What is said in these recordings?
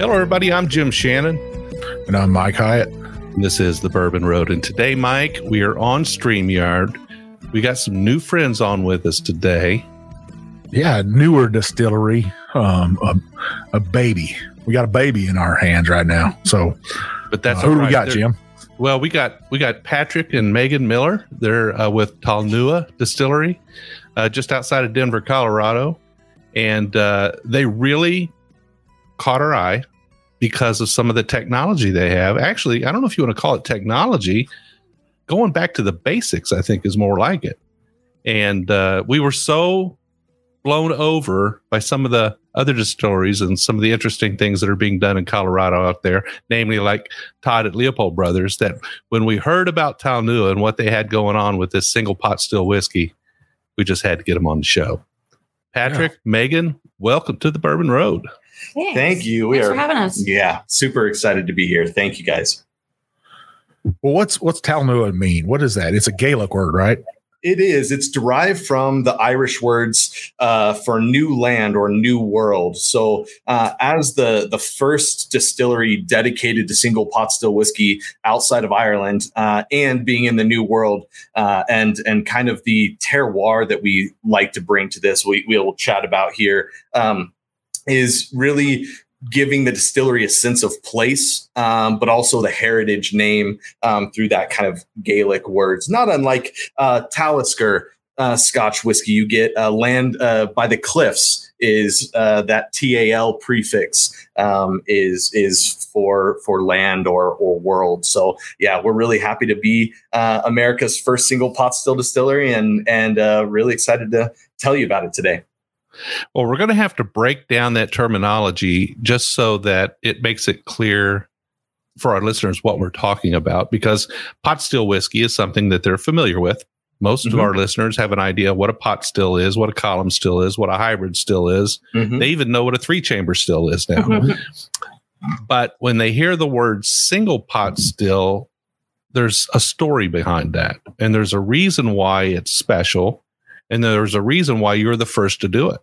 Hello, everybody. I'm Jim Shannon. And I'm Mike Hyatt. This is the Bourbon Road. And today, Mike, we are on StreamYard. We got some new friends on with us today. Yeah, newer distillery, um, a, a baby. We got a baby in our hands right now. So, but that's uh, who do right. we got, They're, Jim? Well, we got we got Patrick and Megan Miller. They're uh, with Talnua Distillery, uh, just outside of Denver, Colorado, and uh, they really caught our eye because of some of the technology they have. Actually, I don't know if you want to call it technology. Going back to the basics, I think is more like it. And uh, we were so blown over by some of the other distilleries and some of the interesting things that are being done in Colorado out there, namely like Todd at Leopold Brothers, that when we heard about Talnua and what they had going on with this single pot still whiskey, we just had to get them on the show. Patrick, yeah. Megan, welcome to the Bourbon Road. Thanks. Thank you. We Thanks are for having us. Yeah, super excited to be here. Thank you guys. Well, what's what's Talnua mean? What is that? It's a Gaelic word, right? It is. It's derived from the Irish words uh, for new land or new world. So, uh, as the the first distillery dedicated to single pot still whiskey outside of Ireland, uh, and being in the new world, uh, and and kind of the terroir that we like to bring to this, we we'll chat about here. Um, is really giving the distillery a sense of place, um, but also the heritage name um, through that kind of Gaelic words. Not unlike uh, Talisker uh, Scotch whiskey, you get uh, land uh, by the cliffs is uh, that TAL prefix um, is is for for land or or world. So yeah, we're really happy to be uh, America's first single pot still distillery, and and really excited to tell you about it today. Well, we're going to have to break down that terminology just so that it makes it clear for our listeners what we're talking about because pot still whiskey is something that they're familiar with. Most mm-hmm. of our listeners have an idea what a pot still is, what a column still is, what a hybrid still is. Mm-hmm. They even know what a three chamber still is now. but when they hear the word single pot still, there's a story behind that. And there's a reason why it's special and there's a reason why you're the first to do it.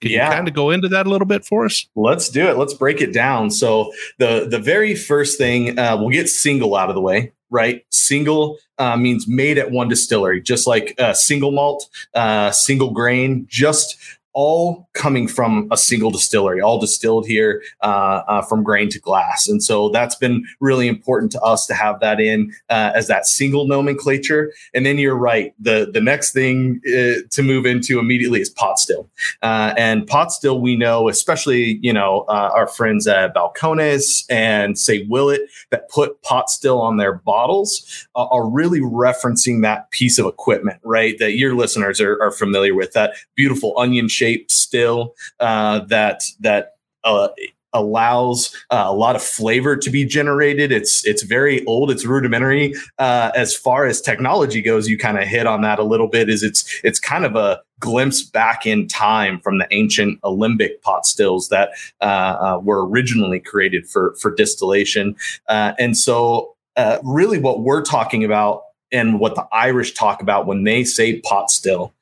Can yeah. you kind of go into that a little bit for us? Let's do it. Let's break it down. So the the very first thing uh, we'll get single out of the way. Right, single uh, means made at one distillery, just like uh, single malt, uh, single grain, just all coming from a single distillery, all distilled here uh, uh, from grain to glass. And so that's been really important to us to have that in uh, as that single nomenclature. And then you're right. The, the next thing uh, to move into immediately is pot still. Uh, and pot still, we know, especially, you know, uh, our friends at Balcones and say Willet that put pot still on their bottles are really referencing that piece of equipment, right? That your listeners are, are familiar with that beautiful onion shape shaped still uh, that that uh, allows uh, a lot of flavor to be generated. It's it's very old. It's rudimentary uh, as far as technology goes. You kind of hit on that a little bit. Is it's it's kind of a glimpse back in time from the ancient alembic pot stills that uh, uh were originally created for for distillation. Uh, and so, uh, really, what we're talking about and what the Irish talk about when they say pot still.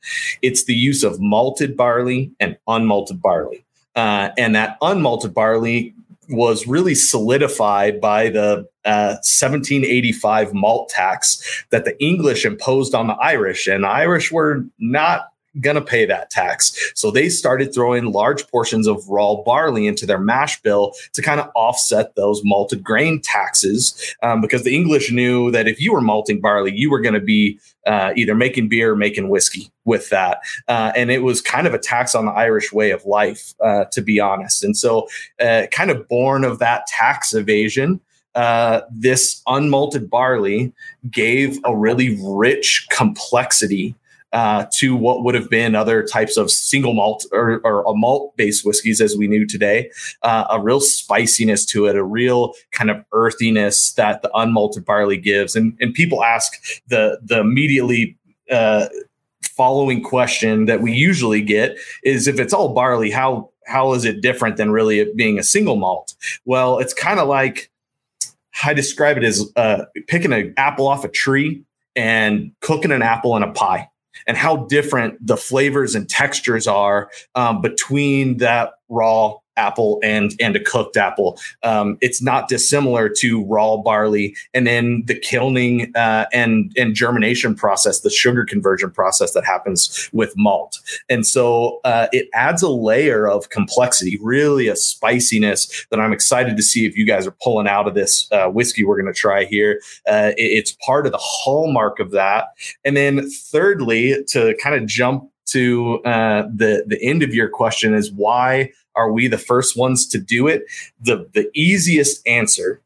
It's the use of malted barley and unmalted barley. Uh, and that unmalted barley was really solidified by the uh, 1785 malt tax that the English imposed on the Irish. And the Irish were not going to pay that tax. So they started throwing large portions of raw barley into their mash bill to kind of offset those malted grain taxes um, because the English knew that if you were malting barley, you were going to be uh, either making beer or making whiskey with that. Uh, and it was kind of a tax on the Irish way of life, uh, to be honest. And so, uh, kind of born of that tax evasion, uh, this unmalted barley gave a really rich complexity uh, to what would have been other types of single malt or, or a malt based whiskeys as we knew today. Uh, a real spiciness to it, a real kind of earthiness that the unmalted barley gives. And, and people ask the, the immediately uh, following question that we usually get is if it's all barley, how how is it different than really it being a single malt? Well, it's kind of like I describe it as uh, picking an apple off a tree and cooking an apple in a pie and how different the flavors and textures are um, between that raw apple and and a cooked apple. Um, it's not dissimilar to raw barley, and then the kilning uh, and and germination process, the sugar conversion process that happens with malt, and so uh, it adds a layer of complexity, really a spiciness that I'm excited to see if you guys are pulling out of this uh, whiskey we're going to try here. Uh, it, it's part of the hallmark of that, and then thirdly, to kind of jump to uh, the the end of your question is why are we the first ones to do it? The the easiest answer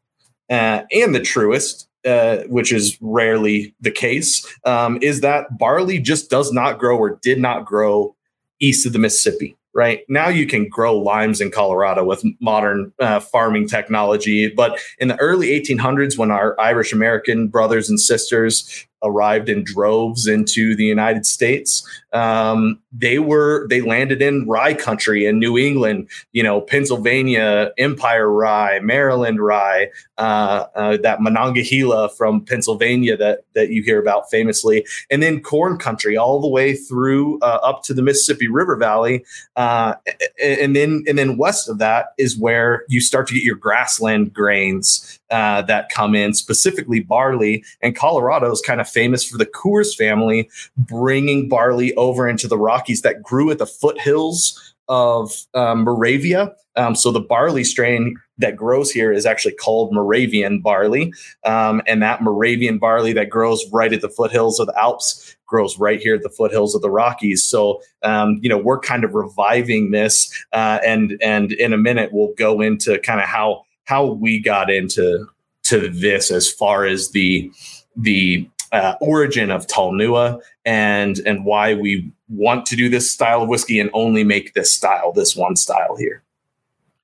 uh, and the truest, uh, which is rarely the case, um, is that barley just does not grow or did not grow east of the Mississippi. Right now, you can grow limes in Colorado with modern uh, farming technology. But in the early 1800s, when our Irish American brothers and sisters arrived in droves into the United States. Um, they were they landed in rye country in New England, you know, Pennsylvania, Empire rye, Maryland rye, uh, uh, that Monongahela from Pennsylvania that that you hear about famously, and then corn country all the way through uh, up to the Mississippi River Valley, uh, and then and then west of that is where you start to get your grassland grains uh, that come in, specifically barley. And Colorado is kind of famous for the Coors family bringing barley over into the Rockies that grew at the foothills of um, Moravia. Um, so the barley strain that grows here is actually called Moravian barley. Um, and that Moravian barley that grows right at the foothills of the Alps grows right here at the foothills of the Rockies. So, um, you know, we're kind of reviving this. Uh, and, and in a minute, we'll go into kind of how how we got into to this as far as the the uh, origin of Talnua and and why we want to do this style of whiskey and only make this style, this one style here.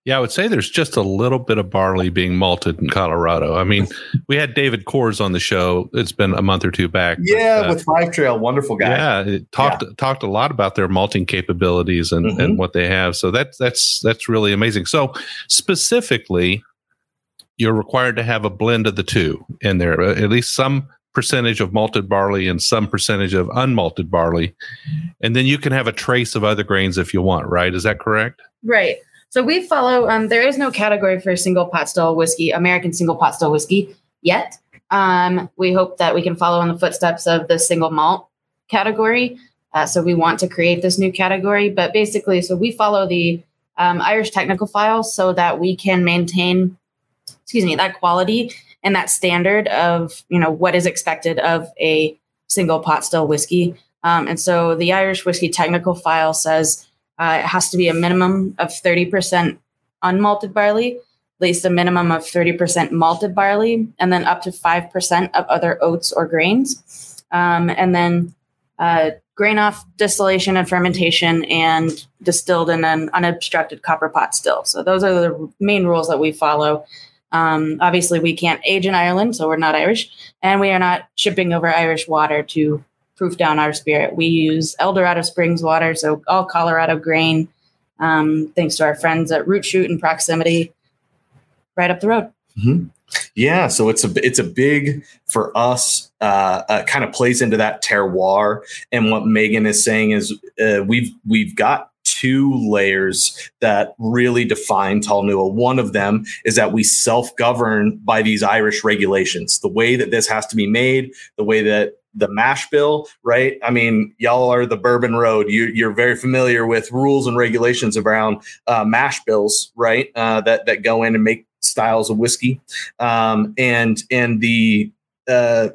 Yeah, I would say there's just a little bit of barley being malted in Colorado. I mean, we had David Coors on the show. It's been a month or two back. Yeah, but, uh, with Five Trail, wonderful guy. Yeah, talked yeah. talked a lot about their malting capabilities and, mm-hmm. and what they have. So that's that's that's really amazing. So specifically, you're required to have a blend of the two in there, uh, at least some percentage of malted barley and some percentage of unmalted barley. And then you can have a trace of other grains if you want, right? Is that correct? Right. So we follow, um, there is no category for single pot still whiskey, American single pot still whiskey yet. Um, we hope that we can follow in the footsteps of the single malt category. Uh, so we want to create this new category. But basically, so we follow the um, Irish technical files so that we can maintain excuse me, that quality and that standard of, you know, what is expected of a single pot still whiskey. Um, and so the Irish whiskey technical file says uh, it has to be a minimum of 30% unmalted barley, at least a minimum of 30% malted barley, and then up to 5% of other oats or grains. Um, and then uh, grain off distillation and fermentation and distilled in an unobstructed copper pot still. So those are the main rules that we follow um, obviously, we can't age in Ireland, so we're not Irish, and we are not shipping over Irish water to proof down our spirit. We use Eldorado Springs water, so all Colorado grain, um, thanks to our friends at Root Shoot and proximity, right up the road. Mm-hmm. Yeah, so it's a it's a big for us. Uh, uh, kind of plays into that terroir, and what Megan is saying is uh, we've we've got two layers that really define Talnua. One of them is that we self govern by these Irish regulations. The way that this has to be made, the way that the mash bill, right? I mean, y'all are the Bourbon Road. You, you're very familiar with rules and regulations around uh, mash bills, right? Uh, that that go in and make styles of whiskey, um, and and the uh,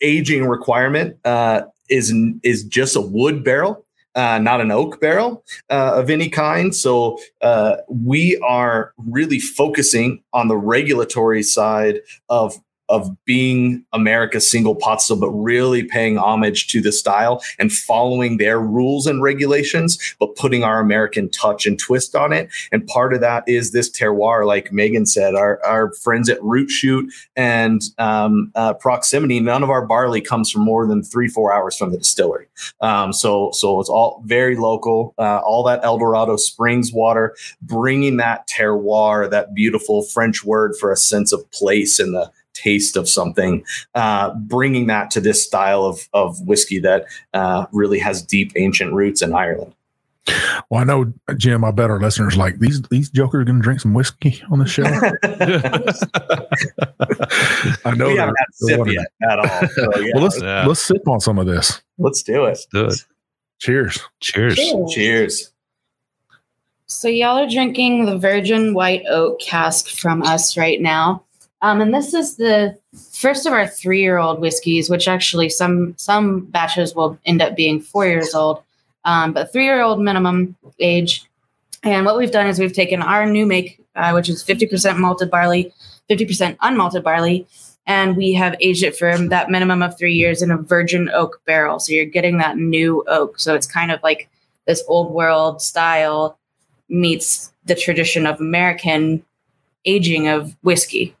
aging requirement uh, is is just a wood barrel uh, not an oak barrel uh, of any kind. So uh, we are really focusing on the regulatory side of of being America's single pot still, but really paying homage to the style and following their rules and regulations, but putting our American touch and twist on it. And part of that is this terroir, like Megan said, our, our friends at Root Shoot and um, uh, Proximity, none of our barley comes from more than three, four hours from the distillery. Um, so, so it's all very local, uh, all that Eldorado Springs water, bringing that terroir, that beautiful French word for a sense of place in the taste of something, uh, bringing that to this style of, of whiskey that uh, really has deep ancient roots in Ireland. Well, I know, Jim. I bet our listeners like these. These jokers are going to drink some whiskey on the show. I know we they're- haven't had sip yet at all. So, yeah, Well, let's Yeah. let's sip on some of this. let's do it. Do it. Cheers. Cheers. Cheers. So y'all are drinking the virgin white oak cask from us right now. Um, and this is the first of our three-year-old whiskeys, which actually some some batches will end up being four years old, um, but three-year-old minimum age. And what we've done is we've taken our new make, uh, which is 50% malted barley, 50% unmalted barley, and we have aged it for that minimum of three years in a virgin oak barrel. So you're getting that new oak. So it's kind of like this old world style meets the tradition of American aging of whiskey.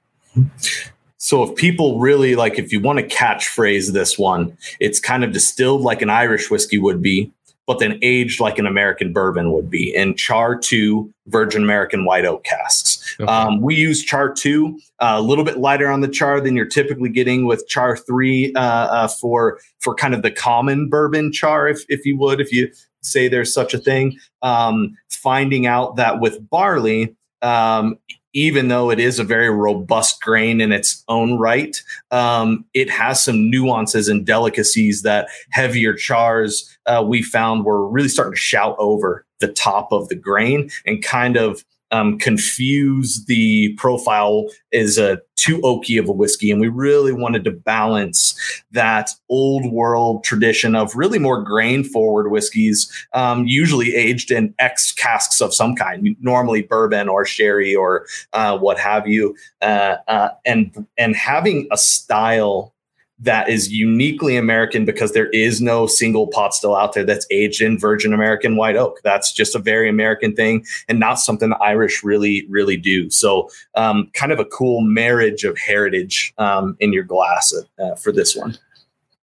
So if people really like, if you want to catchphrase this one, it's kind of distilled like an Irish whiskey would be, but then aged like an American bourbon would be in char two virgin American white oak casks. Okay. Um, we use char two, uh, a little bit lighter on the char than you're typically getting with char three uh, uh, for for kind of the common bourbon char, if if you would, if you say there's such a thing. Um, finding out that with barley, um, even though it is a very robust grain in its own right, um, it has some nuances and delicacies that heavier chars uh, we found were really starting to shout over the top of the grain and kind of um, confuse the profile is a too oaky of a whiskey. And we really wanted to balance that old world tradition of really more grain forward whiskeys, um, usually aged in X casks of some kind, normally bourbon or sherry or uh, what have you, uh, uh, and and having a style that is uniquely American because there is no single pot still out there that's aged in virgin American white oak. That's just a very American thing and not something the Irish really, really do. So, um, kind of a cool marriage of heritage um, in your glass uh, for this one.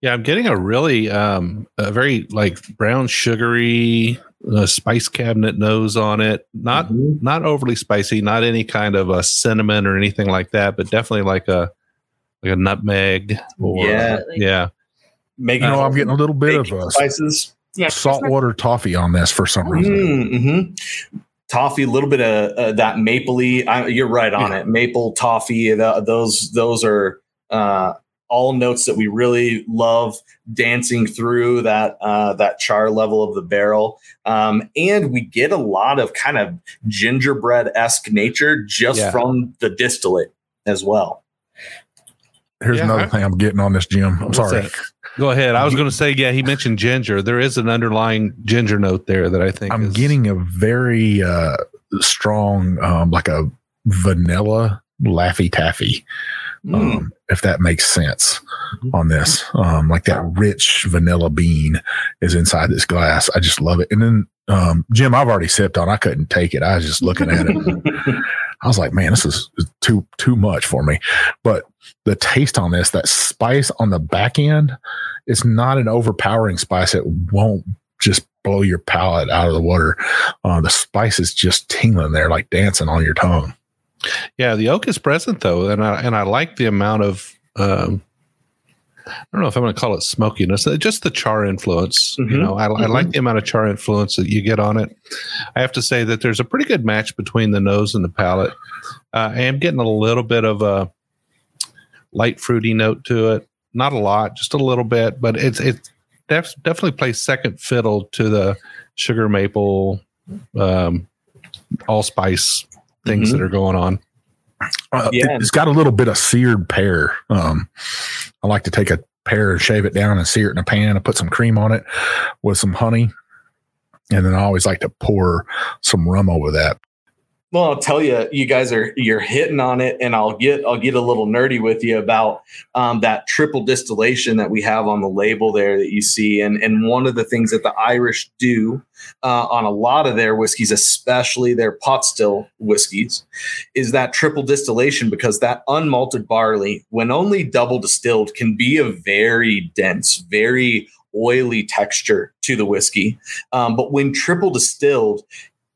Yeah, I'm getting a really um a very like brown sugary uh, spice cabinet nose on it. Not Mhm. not overly spicy, not any kind of a cinnamon or anything like that, but definitely like a like a nutmeg or Yeah. yeah. Making You know, I'm getting a little bit of baking uh, spices. Yeah, saltwater toffee on this for some reason. Mm-hmm. Toffee, a little bit of uh, that mapley. I, you're right on it. Maple toffee. The, those those are uh, all notes that we really love dancing through that uh, that char level of the barrel. Um, and we get a lot of kind of gingerbread esque nature just Yeah. from the distillate as well. Here's Yeah, another I- thing I'm getting on this, Jim. I'm sorry. that? Go ahead. I was going to say, yeah, he mentioned ginger. There is an underlying ginger note there that I think I'm is- getting a very uh, strong, um, like a vanilla Laffy Taffy, Mm. um, if that makes sense on this. Um, like that rich vanilla bean is inside this glass. I just love it. And then, um, Jim, I've already sipped on. I couldn't take it. I was just looking at it. I was like, man, this is too too much for me. But the taste on this, that spice on the back end, it's not an overpowering spice. It won't just blow your palate out of the water. Uh, the spice is just tingling there, like dancing on your tongue. Yeah, the oak is present though, and I and I like the amount of um, I don't know if I'm going to call it smokiness, uh, just the char influence. You Mhm. know, I, I like the amount of char influence that you get on it. I have to say that there's a pretty good match between the nose and the palate. Uh, I am getting a little bit of a light fruity note to it. not a lot, just a little bit, but it's it's def- definitely plays second fiddle to the sugar maple, um, allspice things Mhm. that are going on. Uh, it, has got a little bit of seared pear. Um, I like to take a pear and shave it down and sear it in a pan and put some cream on it with some honey. And then I always like to pour some rum over that. Well, I'll tell you, you guys are you're hitting on it, and I'll get I'll get a little nerdy with you about um, that triple distillation that we have on the label there that you see, and and one of the things that the Irish do uh, on a lot of their whiskeys, especially their pot still whiskeys, is that triple distillation because that unmalted barley, when only double distilled, can be a very dense, very oily texture to the whiskey. Um, but when triple distilled,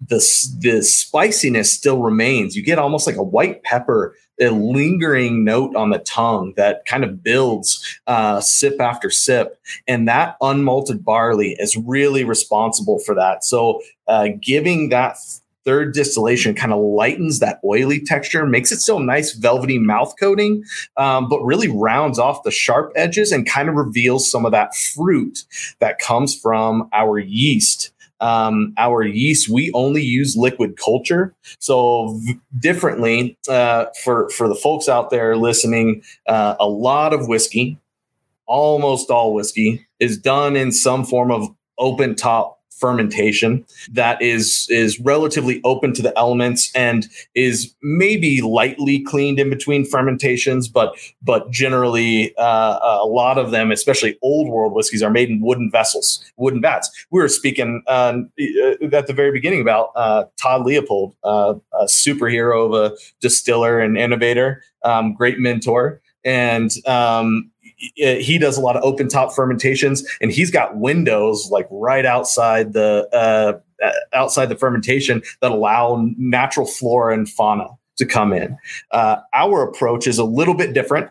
the the spiciness still remains. You get almost like a white pepper, a lingering note on the tongue that kind of builds uh, sip after sip, and that unmalted barley is really responsible for that. So, uh, giving that third distillation kind of lightens that oily texture, makes it still nice velvety mouth coating, um, but really rounds off the sharp edges and kind of reveals some of that fruit that comes from our yeast um, our yeast we only use liquid culture. So v- differently uh, for for the folks out there listening uh, a lot of whiskey almost all whiskey is done in some form of open top fermentation that is is relatively open to the elements and is maybe lightly cleaned in between fermentations but but generally uh, a lot of them especially old world whiskeys are made in wooden vessels wooden vats. We were speaking uh, at the very beginning about uh, todd leopold uh, a superhero of a distiller and innovator um, great mentor. And um, he does a lot of open top fermentations and he's got windows like right outside the uh, outside the fermentation that allow natural flora and fauna to come in. Uh, our approach is a little bit different.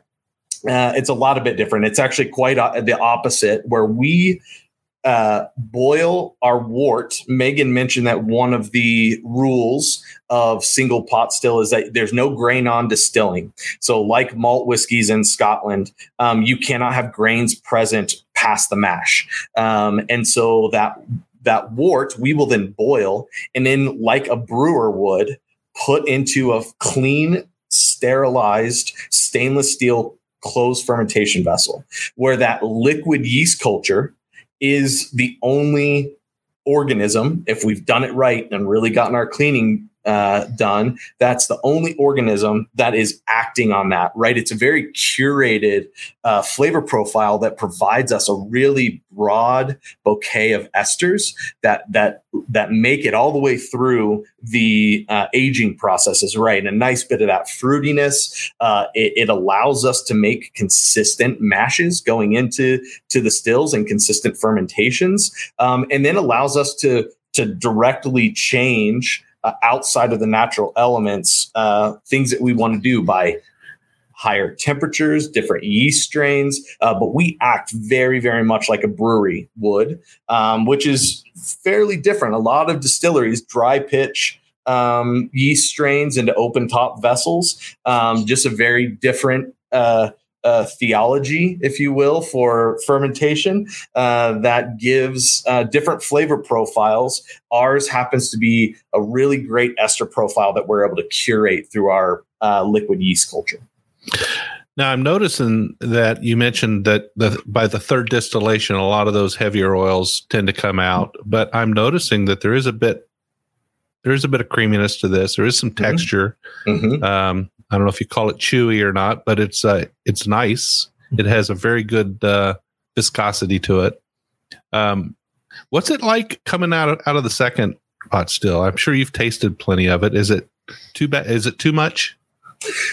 Uh, it's a lot a bit different. It's actually quite uh, the opposite where we uh, boil our wort. Megan mentioned that one of the rules of single pot still is that there's no grain on distilling. So, like malt whiskeys in Scotland, um, you cannot have grains present past the mash. Um, and so that that wort we will then boil and then, like a brewer would, put into a clean, sterilized stainless steel closed fermentation vessel where that liquid yeast culture is the only organism, if we've done it right and really gotten our cleaning uh, done, that's the only organism that is acting on that, right? It's a very curated uh, flavor profile that provides us a really broad bouquet of esters that that that make it all the way through the uh, aging processes, right? And a nice bit of that fruitiness. Uh, it, it allows us to make consistent mashes going into to the stills and consistent fermentations, um, and then allows us to to directly change uh, outside of the natural elements, uh, things that we want to do by higher temperatures, different yeast strains. Uh, but we act very, very much like a brewery would, um, which is fairly different. A lot of distilleries dry pitch um, yeast strains into open top vessels, um, just a very different. Uh, uh, theology, if you will, for fermentation uh, that gives uh, different flavor profiles. Ours happens to be a really great ester profile that we're able to curate through our uh, liquid yeast culture. Now I'm noticing that you mentioned that the, by the third distillation, a lot of those heavier oils tend to come out. But I'm noticing that there is a bit, there is a bit of creaminess to this. There is some Mhm. texture. Mm-hmm. Um, I don't know if you call it chewy or not, but it's uh, it's nice. It has a very good uh, viscosity to it. Um, what's it like coming out of, out of the second pot still? I'm sure you've tasted plenty of it. Is it too bad? Is it too much?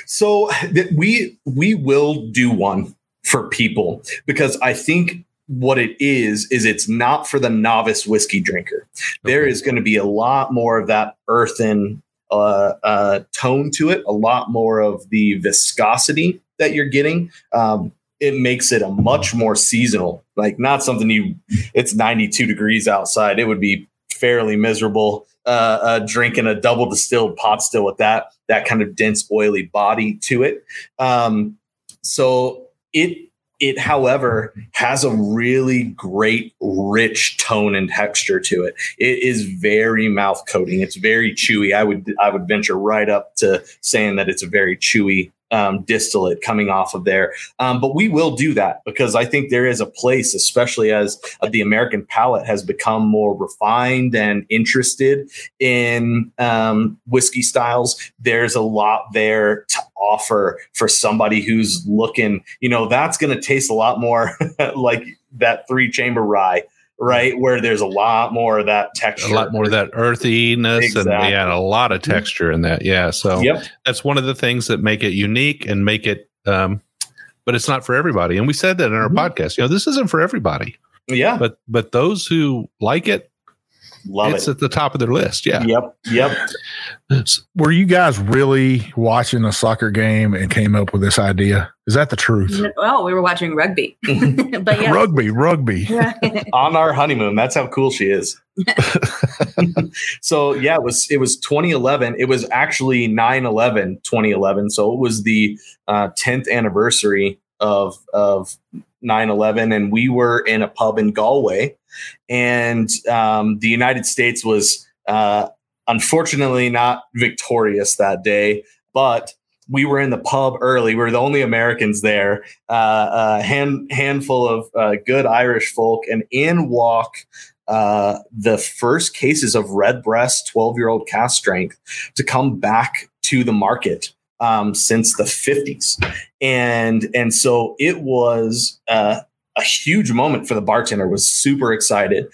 So that we we will do one for people because I think what it is is it's not for the novice whiskey drinker. There Okay. is going to be a lot more of that earthen uh, uh, tone to it, a lot more of the viscosity that you're getting. Um, it makes it a much more seasonal, like not something you. It's 92 degrees outside. It would be fairly miserable uh, uh, drinking a double distilled pot still with that that kind of dense oily body to it. Um, so it it, however, has a really great, rich tone and texture to it. It is very mouth coating. It's very chewy. I would I would venture right up to saying that it's a very chewy um, distillate coming off of there. Um, but we will do that because I think there is a place, especially as uh, the American palate has become more refined and interested in um, whiskey styles. There's a lot there to offer for somebody who's looking, you know, that's going to taste a lot more like that three chamber rye right? Where there's a lot more of that texture, a lot more of that earthiness, exactly. and yeah, a lot of texture in that. Yeah, so yep. that's one of the things that make it unique and make it. Um, but it's not for everybody, and we said that in our mm-hmm. podcast. You know, this isn't for everybody. Yeah, but but those who like it, Love it's it. at the top of their list. Yeah. Yep. Yep. Were you guys really watching a soccer game and came up with this idea? Is that the truth? Well, we were watching rugby. but yeah. Rugby, rugby. On our honeymoon. That's how cool she is. so yeah, it was it was 2011. It was actually 9-11 2011. So it was the uh, 10th anniversary of of 9-11 and we were in a pub in galway and um, the united states was uh, unfortunately not victorious that day but we were in the pub early. We were the only Americans there. Uh, a hand, handful of uh, good Irish folk, and in walk uh, the first cases of redbreast 12 year old cask strength to come back to the market um, since the 50s. And, and so it was uh, a huge moment for the bartender, was super excited,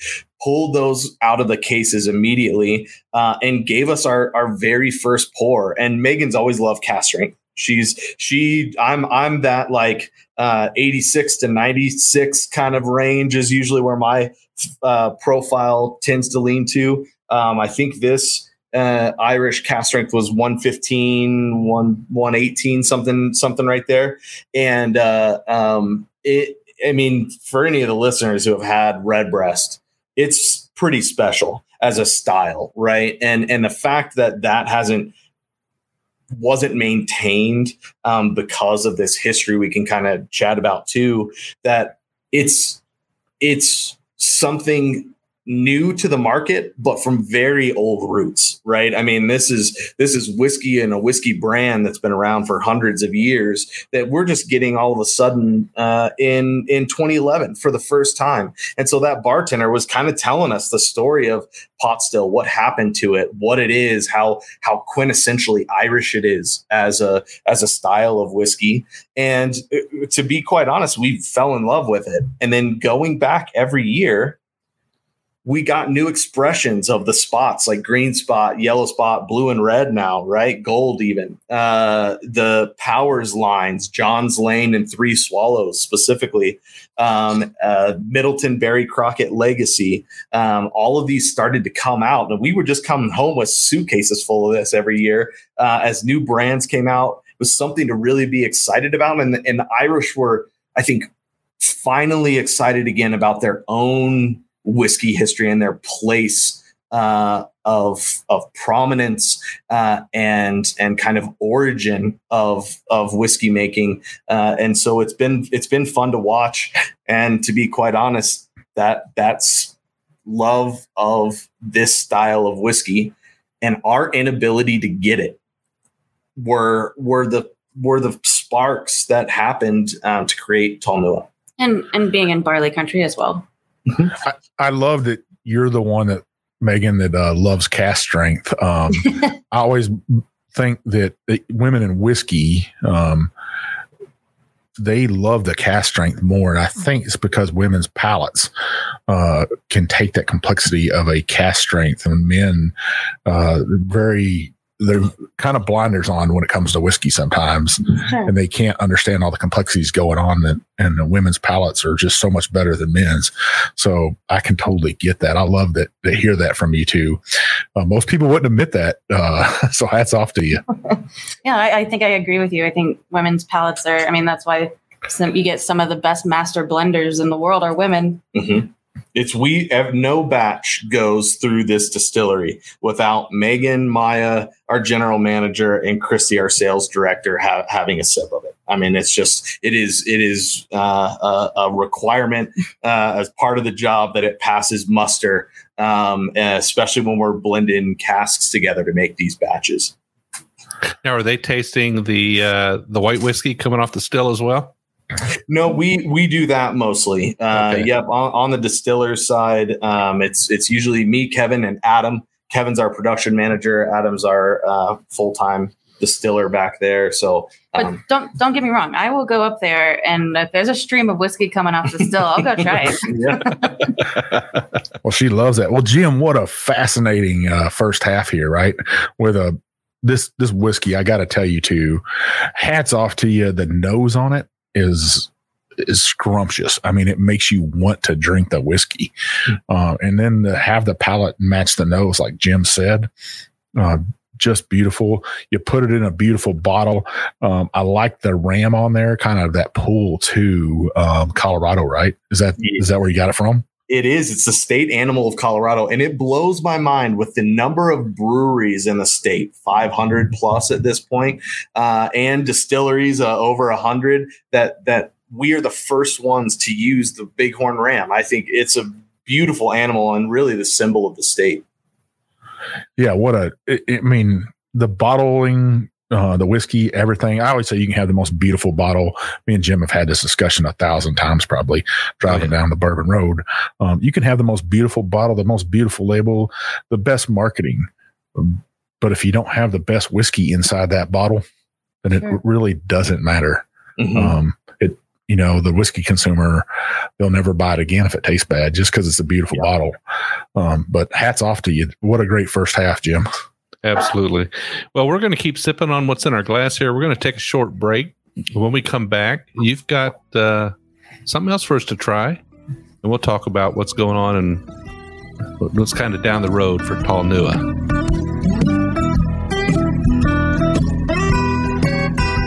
pulled those out of the cases immediately uh, and gave us our, our very first pour. And Megan's always loved cask strength. She's she I'm I'm that like uh 86 to 96 kind of range is usually where my uh profile tends to lean to. Um I think this uh, Irish cask strength was 115, 1, 118, something, something right there. And uh, um, it, I mean, for any of the listeners who have had redbreast, it's pretty special as a style, right? And and the fact that that hasn't wasn't maintained um, because of this history we can kind of chat about too that it's it's something new to the market, but from very old roots, right? I mean, this is this is whiskey and a whiskey brand that's been around for hundreds of years that we're just getting all of a sudden uh, in in 2011 for the first time. And so that bartender was kind of telling us the story of pot still, what happened to it, what it is, how how quintessentially Irish it is as a as a style of whiskey. And uh, to be quite honest, we fell in love with it. And then going back every year we got new expressions of the spots like green spot, yellow spot, blue and red now, right? Gold even. Uh, the powers lines, John's Lane and Three Swallows specifically, um, uh, Midleton, Barry Crockett Legacy. Um, all of these started to come out, and we were just coming home with suitcases full of this every year uh, as new brands came out. It was something to really be excited about, and, and the Irish were, I think, finally excited again about their own whiskey history and their place uh, of of prominence uh, and and kind of origin of of whiskey making. Uh, and so it's been it's been fun to watch. And to be quite honest, that that's love of this style of whiskey and our inability to get it were were the were the sparks that happened um, to create Talnua. And and being in barley country as well. I, I, love that you're the one that Megan that uh, loves cask strength. Um, I always think that women in whiskey, um, they love the cask strength more. And I think it's because women's palates uh, can take that complexity of a cask strength, and men uh, very they're kind of blinders on when it comes to whiskey sometimes, sure. and they can't understand all the complexities going on. That and the women's palates are just so much better than men's. So I can totally get that. I love that to hear that from you too. Uh, most people wouldn't admit that, uh, so hats off to you. yeah, I, I, think I agree with you. I think women's palates are. I mean, that's why some, you get some of the best master blenders in the world are women. Mm-hmm It's we have no batch goes through this distillery without Megan, Maya, our general manager, and Christy, our sales director, ha- having a sip of it. I mean, it's just it is it is uh, a, a, requirement uh, as part of the job that it passes muster, um, especially when we're blending casks together to make these batches. Now, are they tasting the uh, the white whiskey coming off the still as well? No, we we do that mostly. Uh, okay. Yep, on, on the distiller side, um, it's it's usually me, Kevin, and Adam. Kevin's our production manager. Adam's our uh, full time distiller back there. So, um, but don't don't get me wrong. I will go up there, and if there's a stream of whiskey coming off the still, I'll go try it. well, she loves that. Well, Jim, what a fascinating uh, first half here, right? With a this this whiskey, I got to tell you too. Hats off to you. The nose on it is is scrumptious. I mean, it makes you want to drink the whiskey, hmm. uh, and then to have the palate match the nose, like Jim said. Uh, just beautiful. You put it in a beautiful bottle. Um, I like the ram on there, kind of that pull to um, Colorado, right? Is that is that where you got it from? It is. It's the state animal of Colorado. And it blows my mind with the number of breweries in the state 500 plus at this point, uh, and distilleries uh, over 100 that, that we are the first ones to use the bighorn ram. I think it's a beautiful animal and really the symbol of the state. Yeah. What a, I mean, the bottling uh, the whiskey, everything. I always say you can have the most beautiful bottle. Me and Jim have had this discussion a thousand times, probably driving down the Bourbon Road. Um, you can have the most beautiful bottle, the most beautiful label, the best marketing. Um, but if you don't have the best whiskey inside that bottle, then sure. it really doesn't matter. Mm-hmm. Um, it, you know, the whiskey consumer, they'll never buy it again if it tastes bad just because it's a beautiful yeah. bottle. Um, but hats off to you. What a great first half, Jim. Absolutely. Well, we're going to keep sipping on what's in our glass here. We're going to take a short break. When we come back, you've got uh, something else for us to try, and we'll talk about what's going on and what's kind of down the road for Talnua.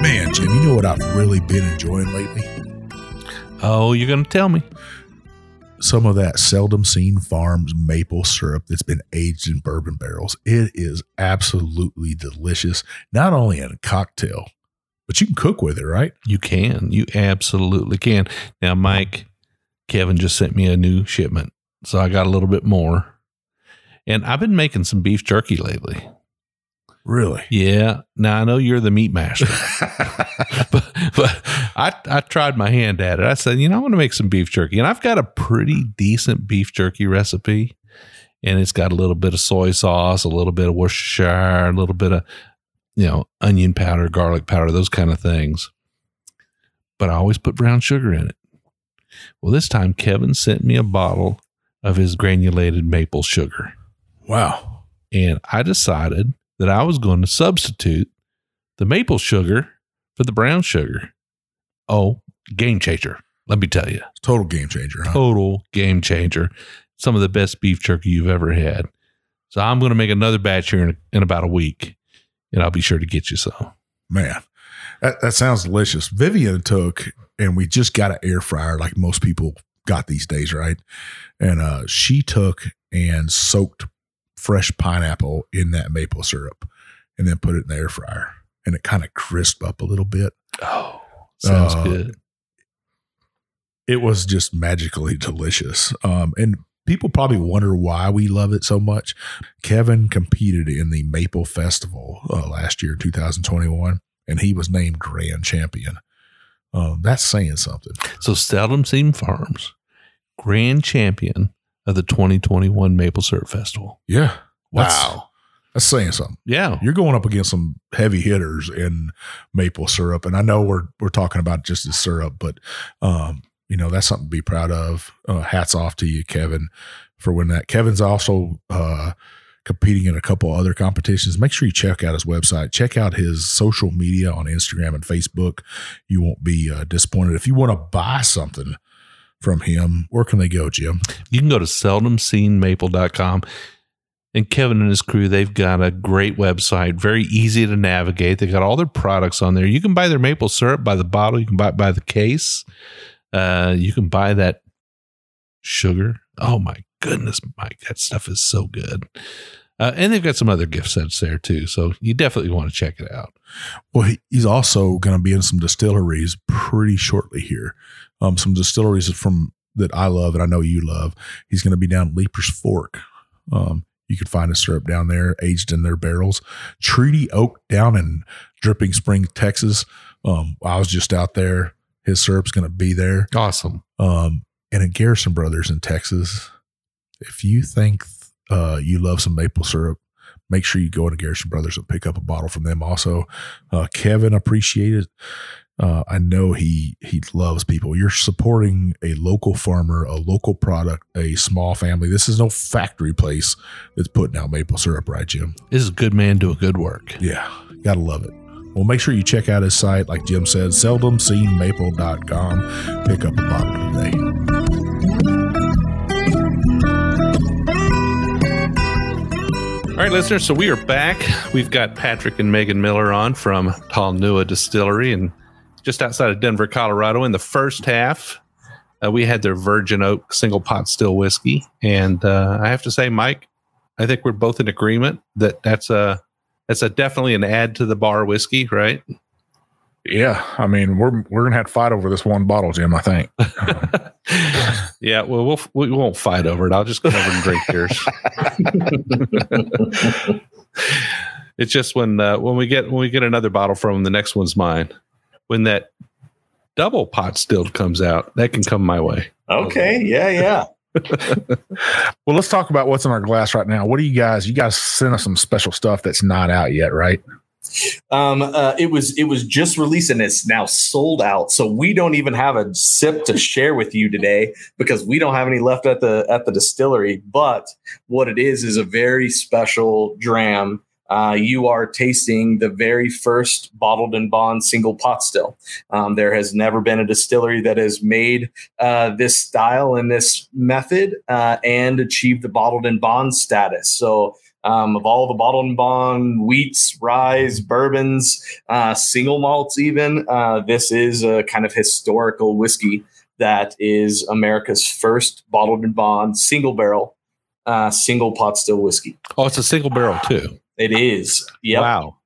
Man, Jim, you know what I've really been enjoying lately? Oh, you're going to tell me some of that seldom seen farms maple syrup that's been aged in bourbon barrels. It is absolutely delicious, not only in a cocktail, but you can cook with it, right? You can. You absolutely can. Now, Mike, Kevin just sent me a new shipment. So I got a little bit more. And I've been making some beef jerky lately. Really? Yeah. Now I know you're the meat master, but, but I, I tried my hand at it. I said, you know, I want to make some beef jerky, and I've got a pretty decent beef jerky recipe, and it's got a little bit of soy sauce, a little bit of Worcestershire, a little bit of you know onion powder, garlic powder, those kind of things. But I always put brown sugar in it. Well, this time Kevin sent me a bottle of his granulated maple sugar. Wow. And I decided that I was going to substitute the maple sugar for the brown sugar. Oh, game changer. Let me tell you. Total game changer. Huh? Total game changer. Some of the best beef jerky you've ever had. So I'm going to make another batch here in, in about a week, and I'll be sure to get you some. Man, that, that sounds delicious. Vivian took, and we just got an air fryer like most people got these days, right? And uh, she took and soaked fresh pineapple in that maple syrup and then put it in the air fryer and it kind of crisp up a little bit. Oh, sounds uh, good. It was just magically delicious. Um, and people probably wonder why we love it so much. Kevin competed in the Maple Festival uh, last year, 2021, and he was named grand champion. Um, that's saying something. So, Seldom Seen Farms, grand champion of the 2021 Maple Syrup Festival. Yeah. Wow. That's saying something. Yeah. You're going up against some heavy hitters in maple syrup. And I know we're we're talking about just the syrup, but um, you know, that's something to be proud of. Uh, hats off to you, Kevin, for winning that. Kevin's also uh competing in a couple other competitions. Make sure you check out his website. Check out his social media on Instagram and Facebook. You won't be uh, disappointed. If you want to buy something from him, where can they go, Jim? You can go to seldomseenmaple.com. And Kevin and his crew, they've got a great website, very easy to navigate. They've got all their products on there. You can buy their maple syrup by the bottle. You can buy it by the case. Uh, you can buy that sugar. Oh my goodness, Mike, that stuff is so good. Uh, and they've got some other gift sets there too, so you definitely want to check it out. Well, he's also going to be in some distilleries pretty shortly here. Um, some distilleries from that I love and I know you love. He's going to be down Leiper's Fork. Um, you could find a syrup down there, aged in their barrels. Treaty Oak down in Dripping Spring, Texas. Um, I was just out there. His syrup's going to be there. Awesome. Um, and at Garrison Brothers in Texas, if you think uh, you love some maple syrup, make sure you go to Garrison Brothers and pick up a bottle from them. Also, uh, Kevin appreciated. Uh, I know he he loves people. You're supporting a local farmer, a local product, a small family. This is no factory place that's putting out maple syrup, right, Jim? This is a good man doing good work. Yeah, gotta love it. Well, make sure you check out his site, like Jim said, seldomseenmaple.com. Pick up a bottle today. All right, listeners. So we are back. We've got Patrick and Meagan Miller on from Talnua Distillery and just outside of Denver, Colorado. In the first half, uh, we had their Virgin Oak single pot still whiskey, and uh, I have to say, Mike, I think we're both in agreement that that's a that's a definitely an add to the bar whiskey, right? Yeah, I mean, we're we're gonna have to fight over this one bottle, Jim. I think. yeah, well, we'll we won't fight over it. I'll just go over and drink yours. it's just when uh, when we get when we get another bottle from them, the next one's mine. When that double pot still comes out, that can come my way. Okay. Yeah. Yeah. Well, let's talk about what's in our glass right now. What do you guys? You guys sent us some special stuff that's not out yet, right? Um, uh, it was it was just released and it's now sold out. So we don't even have a sip to share with you today because we don't have any left at the at the distillery. But what it is is a very special dram. Uh, you are tasting the very first bottled and bond single pot still. Um, there has never been a distillery that has made uh, this style and this method uh, and achieved the bottled and bond status. So um, of all the bottled and bond wheats, rye, bourbons, uh, single malts, even. Uh, this is a kind of historical whiskey that is America's first bottled and bond single barrel, uh, single pot still whiskey. Oh, it's a single barrel too. It is. Yep. Wow.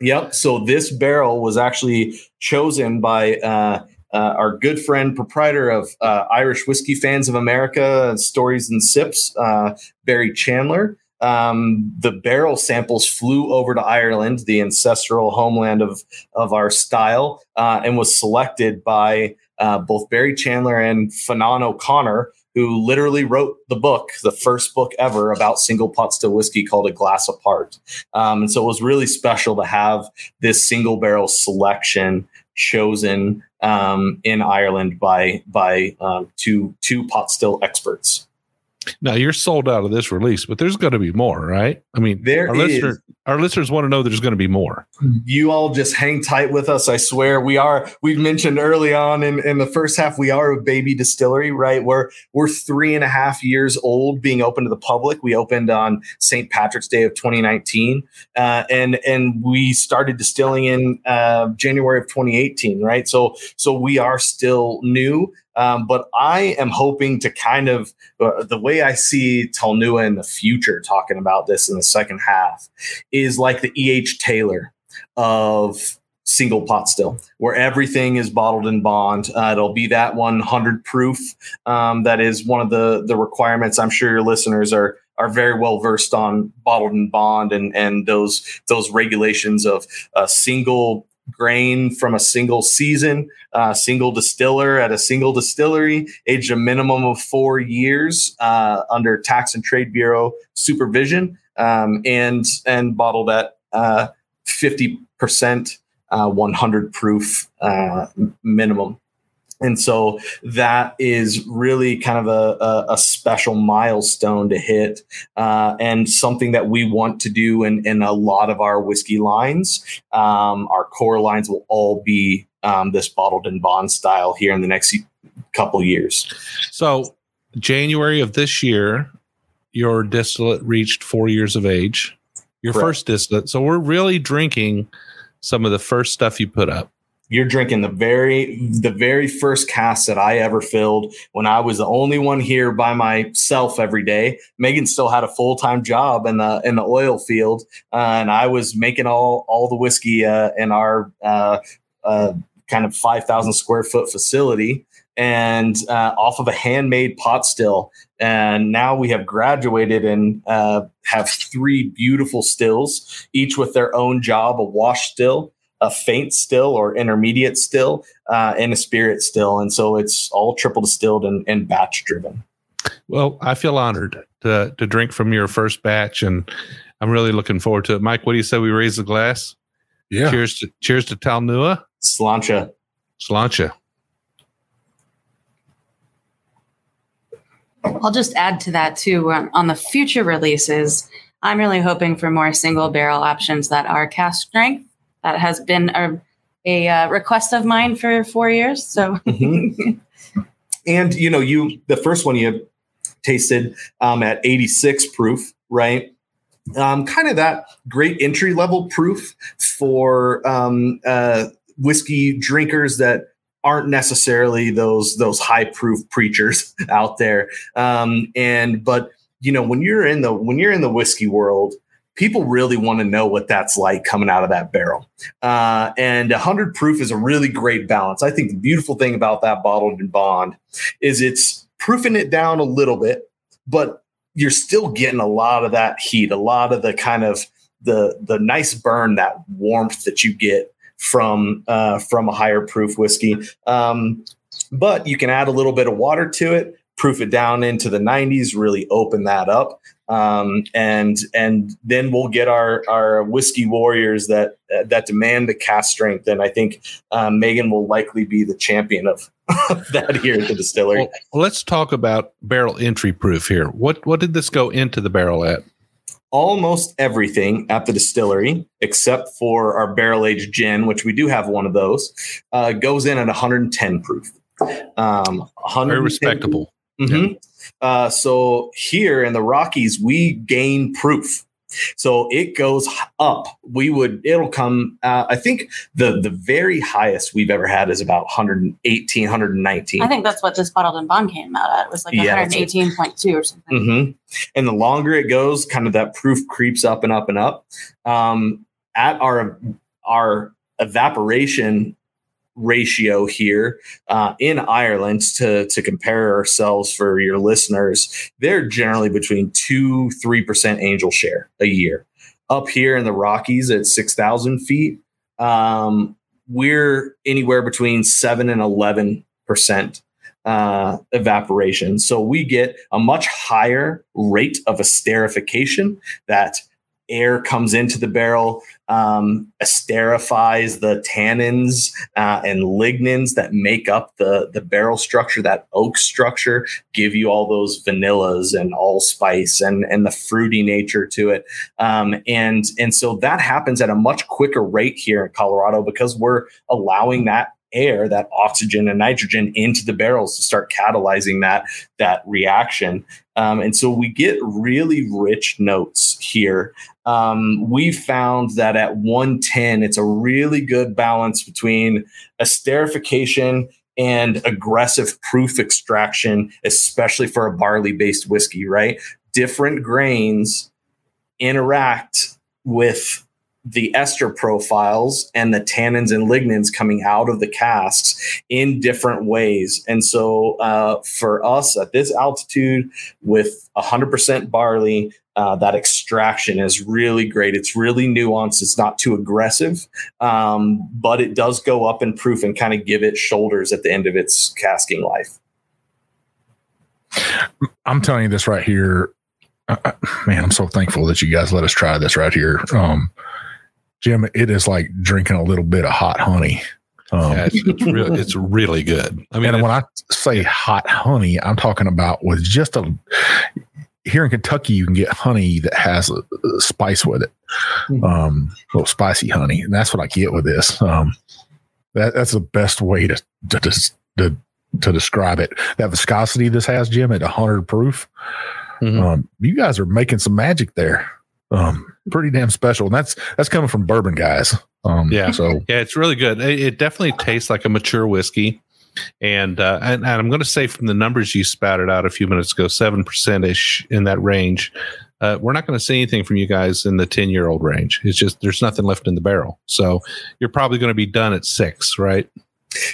Yep. So this barrel was actually chosen by uh, uh, our good friend, proprietor of uh, Irish Whiskey Fans of America, Stories and Sips, uh, Barry Chandler. Um, the barrel samples flew over to Ireland, the ancestral homeland of of our style, uh, and was selected by uh, both Barry Chandler and Fionnán O'Connor, who literally wrote the book, the first book ever about single pot still whiskey called A Glass Apart. Um, and so it was really special to have this single barrel selection chosen um, in Ireland by by um, two two pot still experts. Now you're sold out of this release, but there's going to be more, right? I mean, There our is. listener, our listeners want to know there's going to be more. You all just hang tight with us. I swear we are. We've mentioned early on in, in the first half we are a baby distillery, right? We're we're three and a half years old, being open to the public. We opened on St. Patrick's Day of 2019, uh, and and we started distilling in uh, January of 2018, right? So so we are still new. Um, but I am hoping to kind of uh, the way I see Talnua in the future, talking about this in the second half, is like the E.H. Taylor of single pot still, where everything is bottled in bond. Uh, it'll be that 100 proof. Um, that is one of the the requirements. I'm sure your listeners are are very well versed on bottled in bond and and those those regulations of a single grain from a single season, uh, single distiller at a single distillery, aged a minimum of four years uh, under Tax and Trade Bureau supervision, um, and and bottled at uh, fifty percent, uh, one hundred proof uh, minimum. And so that is really kind of a, a, a special milestone to hit uh, and something that we want to do in, in a lot of our whiskey lines. Um, our core lines will all be um, this bottled in bond style here in the next couple years. So, January of this year, your distillate reached four years of age. Your Correct. first distillate. So, we're really drinking some of the first stuff you put up. You're drinking the very the very first cask that I ever filled when I was the only one here by myself every day. Meagan still had a full time job in the in the oil field, uh, and I was making all all the whiskey uh, in our uh, uh kind of five thousand square foot facility, and uh, off of a handmade pot still. And now we have graduated and uh, have three beautiful stills, each with their own job: a wash still a faint still or intermediate still uh, and a spirit still. And so it's all triple distilled and, and batch driven. Well, I feel honored to, to drink from your first batch and I'm really looking forward to it. Mike, what do you say we raise the glass? Yeah. Cheers to cheers to Talnua. Sláinte. Sláinte. I'll just add to that too. Um, on the future releases, I'm really hoping for more single barrel options that are cask strength that has been a, a uh, request of mine for four years. So, mm-hmm. and you know, you the first one you tasted um, at 86 proof, right? Um, kind of that great entry level proof for um, uh, whiskey drinkers that aren't necessarily those those high proof preachers out there. Um, and but you know when you're in the when you're in the whiskey world, people really want to know what that's like coming out of that barrel. Uh, and 100 proof is a really great balance. I think the beautiful thing about that bottled in bond is it's proofing it down a little bit, but you're still getting a lot of that heat, a lot of the kind of the the nice burn, that warmth that you get from uh, from a higher proof whiskey. Um, but you can add a little bit of water to it, proof it down into the 90s, really open that up um, and and then we'll get our our whiskey warriors that uh, that demand the cask strength. And I think um, Meagan will likely be the champion of, that here at the distillery. Well, let's talk about barrel entry proof here. What what did this go into the barrel at? Almost everything at the distillery, except for our barrel aged gin, which we do have one of those, uh, goes in at 110 proof. Um, Very respectable. Mm-hmm. Yeah. Uh, so here in the Rockies, we gain proof. So it goes up. We would, it'll come, uh, I think the the very highest we've ever had is about 118, 119. I think that's what this bottled and bond came out at. It was like yeah, 118.2 or something. Mm-hmm. And the longer it goes, kind of that proof creeps up and up and up. Um, at our, our evaporation ratio here uh, in Ireland to, to compare ourselves for your listeners, they're generally between two, 3% angel share a year. Up here in the Rockies at 6,000 feet, um, we're anywhere between 7 and 11% uh, evaporation. So we get a much higher rate of esterification that air comes into the barrel, um, esterifies the tannins uh, and lignins that make up the, the barrel structure, that oak structure, give you all those vanillas and allspice and, and the fruity nature to it. Um, and, and so that happens at a much quicker rate here in Colorado because we're allowing that air, that oxygen and nitrogen into the barrels to start catalyzing that that reaction. Um, and so we get really rich notes here. Um, we found that at 110, it's a really good balance between esterification and aggressive proof extraction, especially for a barley based whiskey, right? Different grains interact with the ester profiles and the tannins and lignins coming out of the casks in different ways. And so, uh, for us at this altitude with 100% barley, uh, that extraction is really great. It's really nuanced. It's not too aggressive, um, but it does go up in proof and kind of give it shoulders at the end of its casking life. I'm telling you this right here. Uh, man, I'm so thankful that you guys let us try this right here. Um, Jim, it is like drinking a little bit of hot honey. Um, yeah, it's, it's, really, it's really good. I mean, and when I say hot honey, I'm talking about with just a. Here in Kentucky, you can get honey that has a, a spice with it, mm-hmm. um, a little spicy honey, and that's what I get with this. Um, that, that's the best way to to, to to describe it. That viscosity this has, Jim, at 100 proof. Mm-hmm. Um, you guys are making some magic there. Um, pretty damn special. And that's that's coming from bourbon guys. Um, Yeah. So Yeah, it's really good. It, it definitely tastes like a mature whiskey. And, uh, and, and I'm going to say from the numbers you spouted out a few minutes ago, 7% ish in that range. Uh, we're not going to see anything from you guys in the 10 year old range. It's just there's nothing left in the barrel. So you're probably going to be done at six, right?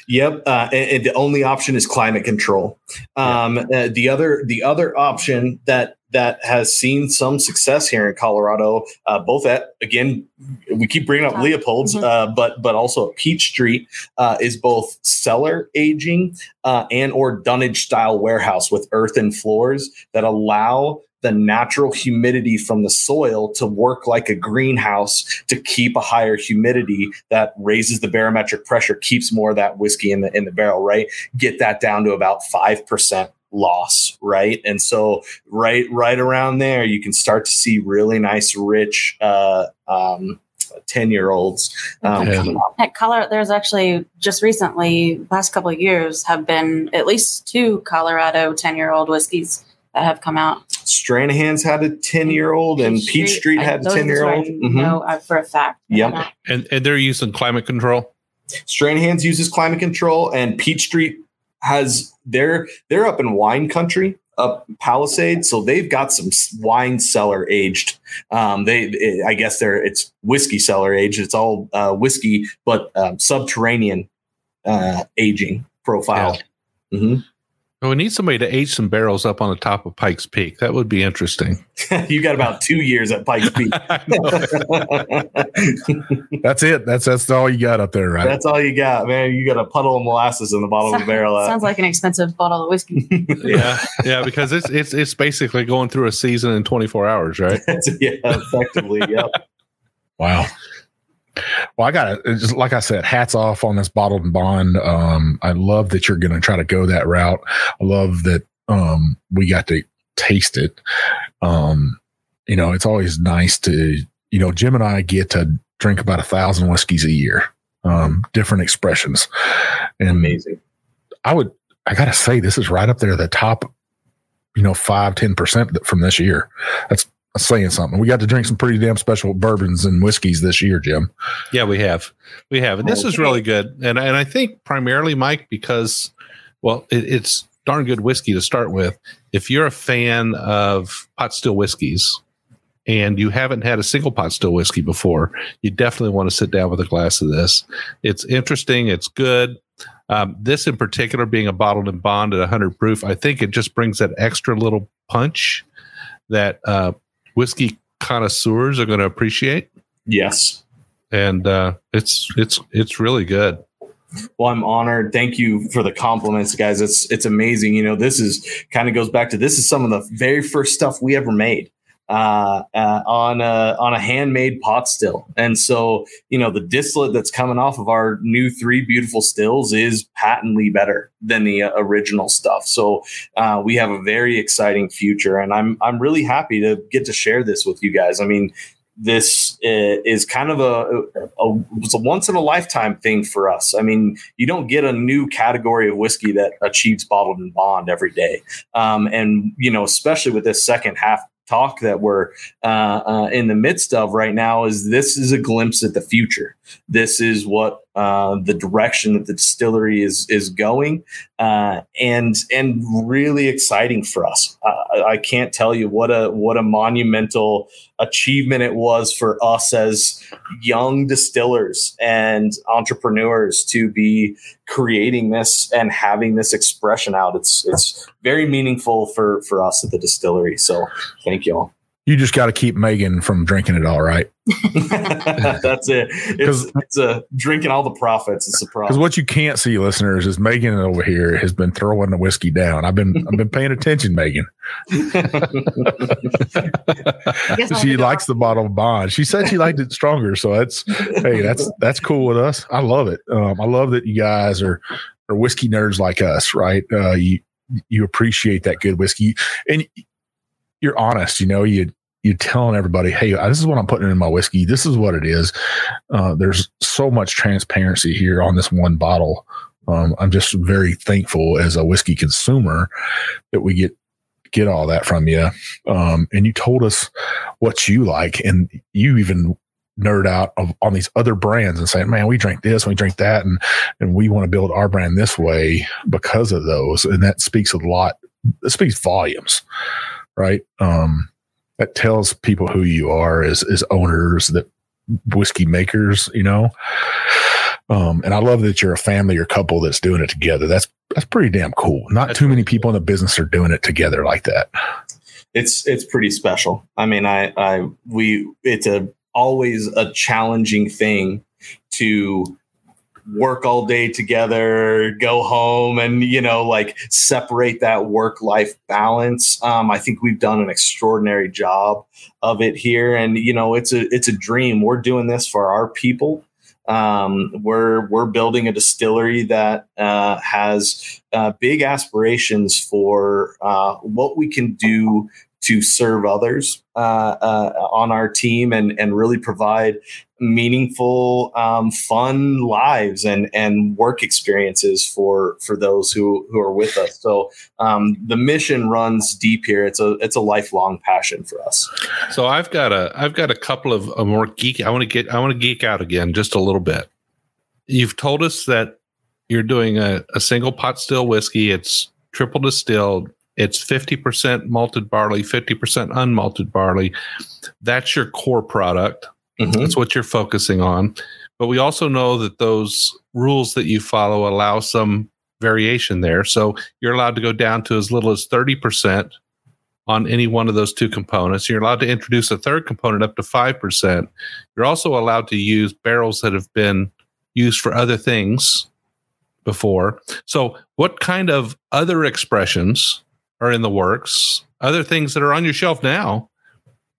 Yep, uh, and, and the only option is climate control. Um, uh, the other the other option that that has seen some success here in Colorado, uh, both at again, we keep bringing up. Leopold's, uh, but but also at Peach Street uh, is both cellar aging uh, and or dunnage style warehouse with earthen floors that allow the natural humidity from the soil to work like a greenhouse to keep a higher humidity that raises the barometric pressure, keeps more of that whiskey in the in the barrel, right? Get that down to about five percent loss, right? And so right right around there, you can start to see really nice, rich uh um 10 year olds um, Yeah. coming. At Colorado, there's actually just recently, last couple of years, have been at least two Colorado 10 year old whiskeys that have come out. Stranahan's had a 10 year old and Peach Street had a those are 10 the year two I old. know uh, for a fact. Yep. And, and they're using climate control. Stranahan's uses climate control, and Peach Street has they're they're up in wine country, up Palisade, so they've got some wine cellar aged. Um, they, I guess they're it's whiskey cellar aged. It's all uh, whiskey, but um, subterranean uh, aging profile. Mhm. Oh, we need somebody to age some barrels up on the top of Pikes Peak. That would be interesting. you got about two years at Pikes Peak. that's it. That's that's all you got up there, right? That's all you got, man. You got a puddle of molasses in the bottom of the barrel. Sounds like an expensive bottle of whiskey. yeah, yeah, because it's it's it's basically going through a season in 24 hours, right? yeah, effectively. Yep. Wow. Well, I got to like I said, hats off on this bottled and bond. Um, I love that you're going to try to go that route. I love that um, we got to taste it. Um, you know, it's always nice to, you know, Jim and I get to drink about a thousand whiskeys a year, um, different expressions. And Amazing. I would, I got to say, this is right up there, the top, you know, five, 10% from this year. That's saying something. We got to drink some pretty damn special bourbons and whiskeys this year, Jim. Yeah, we have, we have, and this is really good. And and I think primarily, Mike, because well, it, it's darn good whiskey to start with. If you're a fan of pot still whiskeys and you haven't had a single pot still whiskey before, you definitely want to sit down with a glass of this. It's interesting. It's good. Um, this in particular, being a bottled and bond at 100 proof, I think it just brings that extra little punch that uh, whiskey connoisseurs are going to appreciate Yes. and uh, it's it's it's really good. Well, I'm honored. Thank you for the compliments, guys. It's it's amazing. You know, this is kind of goes back to this is some of the very first stuff we ever made uh, uh, on a on a handmade pot still, and so you know the distillate that's coming off of our new three beautiful stills is patently better than the uh, original stuff. So uh, we have a very exciting future, and I'm I'm really happy to get to share this with you guys. I mean, this uh, is kind of a, a it's a once in a lifetime thing for us. I mean, you don't get a new category of whiskey that achieves bottled and bond every day, um, and you know, especially with this second half talk that we're uh, uh, in the midst of right now is this is a glimpse at the future. This is what uh, the direction that the distillery is is going, uh, and and really exciting for us. Uh, I can't tell you what a what a monumental achievement it was for us as young distillers and entrepreneurs to be creating this and having this expression out. It's it's very meaningful for for us at the distillery. So thank you all. You just got to keep Meagan from drinking it all, right? That's it. It's, it's a drinking all the profits. It's a Because what you can't see, listeners, is Meagan over here has been throwing the whiskey down. I've been I've been paying attention, Meagan. I guess I'll She likes the bottle of bond. She said she liked it stronger, so that's hey, that's that's cool with us. I love it. Um, I love that you guys are are whiskey nerds like us, right? Uh, you you appreciate that good whiskey, and you're honest. You know, you you're telling everybody, hey, this is what I'm putting in my whiskey. This is what it is. Uh, there's so much transparency here on this one bottle. Um, I'm just very thankful as a whiskey consumer that we get get all that from you. Um, and you told us what you like, and you even nerd out of, on these other brands and say, man, we drink this, we drink that, and and we want to build our brand this way because of those. And that speaks a lot. It speaks volumes, right? Um, that tells people who you are as as owners, that whiskey makers, you know. Um, and I love that you're a family or couple that's doing it together. That's that's pretty damn cool. Not That's too many people in the business are doing it together like that. it's it's pretty special. I mean, I I we it's a always a challenging thing to work all day together, go home, and you know, like separate that work life balance. Um, I think we've done an extraordinary job of it here, and you know, it's a it's a dream. We're doing this for our people. Um, we're we're building a distillery that uh, has uh, big aspirations for uh, what we can do to serve others uh, uh, on our team and and really provide meaningful, um, fun lives and and work experiences for for those who who are with us. So um, the mission runs deep here. It's a it's a lifelong passion for us. So I've got a I've got a couple of a more geek. I want to get I want to geek out again just a little bit. You've told us that you're doing a, a single pot still whiskey. It's triple distilled. It's fifty percent malted barley, fifty percent unmalted barley. That's your core product. Mm-hmm. That's what you're focusing on. But we also know that those rules that you follow allow some variation there. So you're allowed to go down to as little as 30% on any one of those two components. You're allowed to introduce a third component up to 5%. You're also allowed to use barrels that have been used for other things before. So, what kind of other expressions are in the works? Other things that are on your shelf now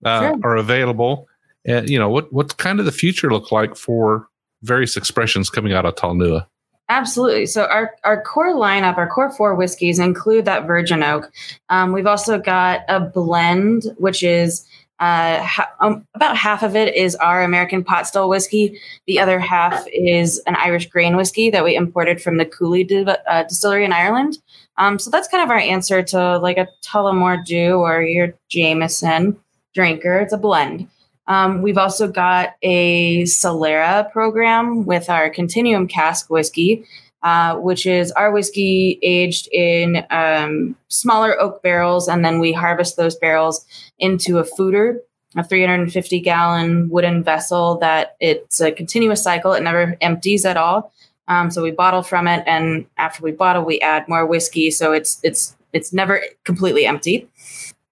uh, Sure. are available. And you know what? What's kind of the future look like for various expressions coming out of Talnua? Absolutely. So our our core lineup, our core four whiskeys include that virgin oak. Um, we've also got a blend, which is uh, ha- um, about half of it is our American pot still whiskey. The other half is an Irish grain whiskey that we imported from the Cooley uh, distillery in Ireland. Um, so that's kind of our answer to like a Tullamore Dew or your Jameson drinker. It's a blend. Um, we've also got a Solera program with our Continuum cask whiskey, uh, which is our whiskey aged in um, smaller oak barrels, and then we harvest those barrels into a foeder, a 350 gallon wooden vessel that it's a continuous cycle. It never empties at all. Um, so we bottle from it, and after we bottle, we add more whiskey. So it's it's it's never completely empty.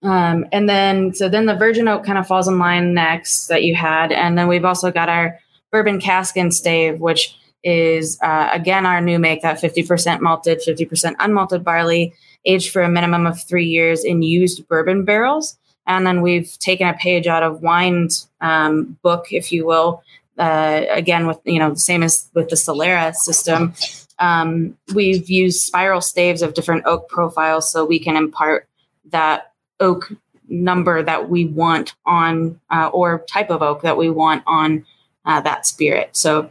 Um, and then, so then the virgin oak kind of falls in line next that you had. And then we've also got our bourbon cask and stave, which is uh, again our new make that 50% malted, 50% unmalted barley, aged for a minimum of three years in used bourbon barrels. And then we've taken a page out of wine's um, book, if you will. Uh, again, with you know, the same as with the Solera system, um, we've used spiral staves of different oak profiles so we can impart that oak number that we want on uh, or type of oak that we want on uh, that spirit. So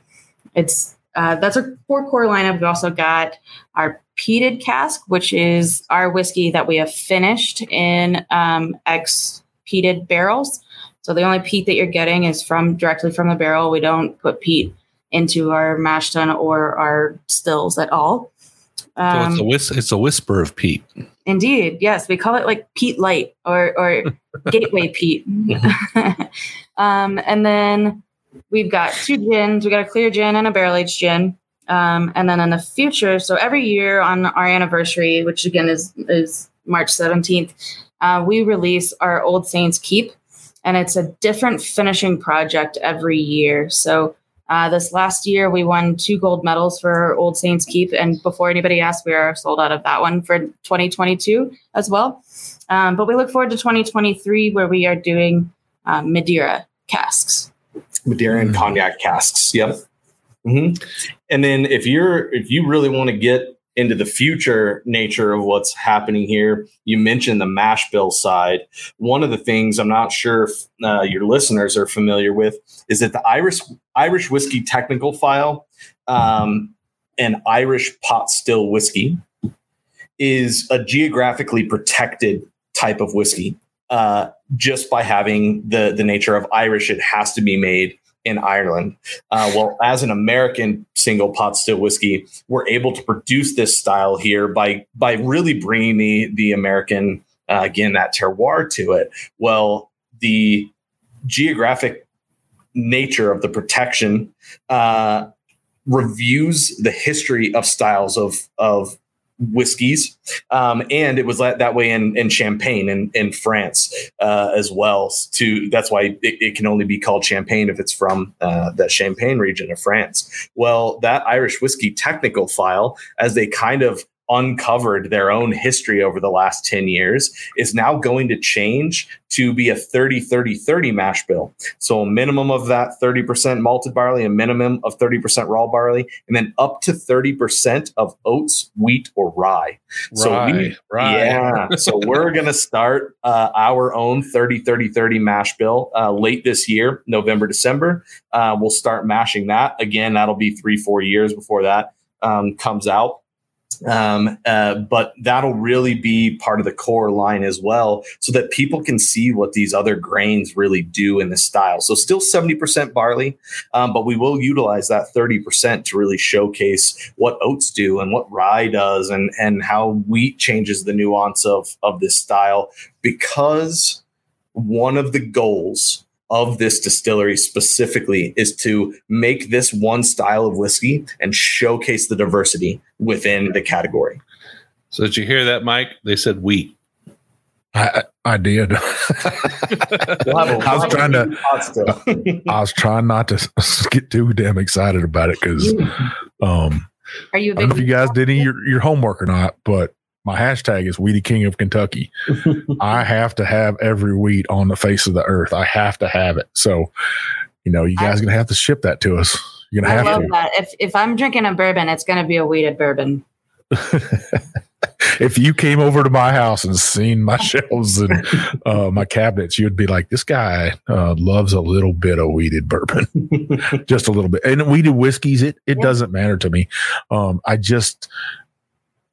it's uh, that's our four core lineup. We've also got our peated cask which is our whiskey that we have finished in um, ex peated barrels so the only peat that you're getting is from directly from the barrel we don't put peat into our mash tun or our stills at all So it's a Um, whis- it's a whisper of peat. Indeed, yes, we call it like peat Light or or Gateway peat. um, and then we've got two gins. We got a clear gin and a barrel aged gin. Um, and then in the future, so every year on our anniversary, which again is is March seventeenth, uh, we release our Old Saints Keep, and it's a different finishing project every year. So. Uh, this last year, we won two gold medals for Old Saints Keep, and before anybody asks, we are sold out of that one for 2022 as well. Um, but we look forward to 2023, where we are doing uh, Madeira casks. Madeira and Mm. cognac casks. Yep. hmm And then if you're if you really want to get into the future nature of what's happening here, you mentioned the mash bill side. One of the things I'm not sure if uh, your listeners are familiar with is that the Irish Irish whiskey technical file, um, an Irish pot still whiskey, is a geographically protected type of whiskey uh, just by having the the nature of Irish. It has to be made in Ireland. Uh, well, as an American single pot still whiskey, we're able to produce this style here by by really bringing the the American uh, again that terroir to it. Well, the geographic nature of the protection uh, reviews the history of styles of of whiskeys um, and it was that, way in, in champagne in, in france uh, as well to that's why it, it, can only be called champagne if it's from uh, the champagne region of france. Well that irish whiskey technical file as they kind of uncovered their own history over the last 10 years is now going to change to be a 30 30 30 mash bill. So a minimum of that 30% malted barley, a minimum of 30% raw barley, and then up to 30% of oats, wheat, or rye. So we, rye. yeah. so we're going to start uh, our own 30 30 30 mash bill uh, late this year, November, December. Uh, we'll start mashing that. Again, that'll be three, four years before that um, comes out um, uh, but that'll really be part of the core line as well so that people can see what these other grains really do in the style. So still 70% barley um, but we will utilize that 30% to really showcase what oats do and what rye does and and how wheat changes the nuance of of this style. Because one of the goals of this distillery specifically is to make this one style of whiskey and showcase the diversity within the category. So did you hear that, Mike? They said wheat. I, I did. We'll have a I was trying to- wheat pot still. I was trying not to get too damn excited about it because um, Are you a I don't know if you guys did any your, your homework or not, but my hashtag is Weedy King of Kentucky. I have to have every wheat on the face of the earth. I have to have it. So, you know, you guys are gonna have to ship that to us. You're gonna I have love to. that. If if I'm drinking a bourbon, it's gonna be a wheated bourbon. if you came over to my house and seen my shelves and uh, my cabinets, you'd be like, "This guy uh, loves a little bit of wheated bourbon, just a little bit." And wheated whiskeys, it it Yeah. doesn't matter to me. Um, I just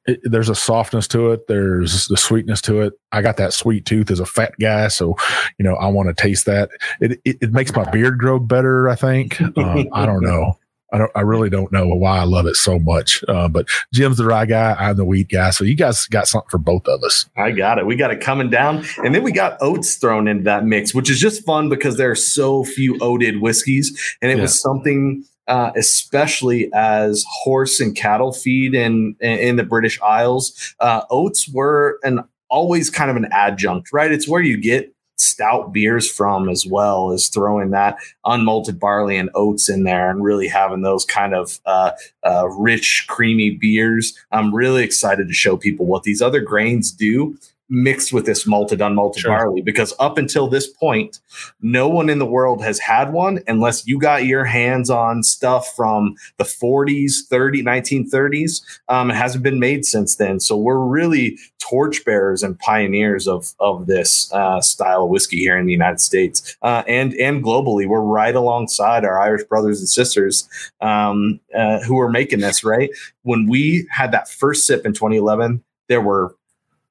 it, there's a softness to it. There's the sweetness to it. I got that sweet tooth as a fat guy, so you know I want to taste that. It, it it makes my beard grow better. I think. Um, I don't know. I don't. I really don't know why I love it so much. Uh, but Jim's the rye guy. I'm the wheat guy. So you guys got something for both of us. I got it. We got it coming down. And then we got oats thrown into that mix, which is just fun because there are so few oated whiskeys. And it was something, uh, especially as horse and cattle feed in, in the British Isles, uh, oats were an always kind of an adjunct, right? It's where you get stout beers from as well as throwing that unmalted barley and oats in there and really having those kind of uh, uh, rich, creamy beers. I'm really excited to show people what these other grains do mixed with this malted, unmalted Sure. barley. Because up until this point, no one in the world has had one unless you got your hands on stuff from the 40s, 30, 1930s. Um, it hasn't been made since then. So we're really torchbearers and pioneers of, of this uh, style of whiskey here in the United States uh, and, and globally. We're right alongside our Irish brothers and sisters um, uh, who are making this, right? When we had that first sip in 2011, there were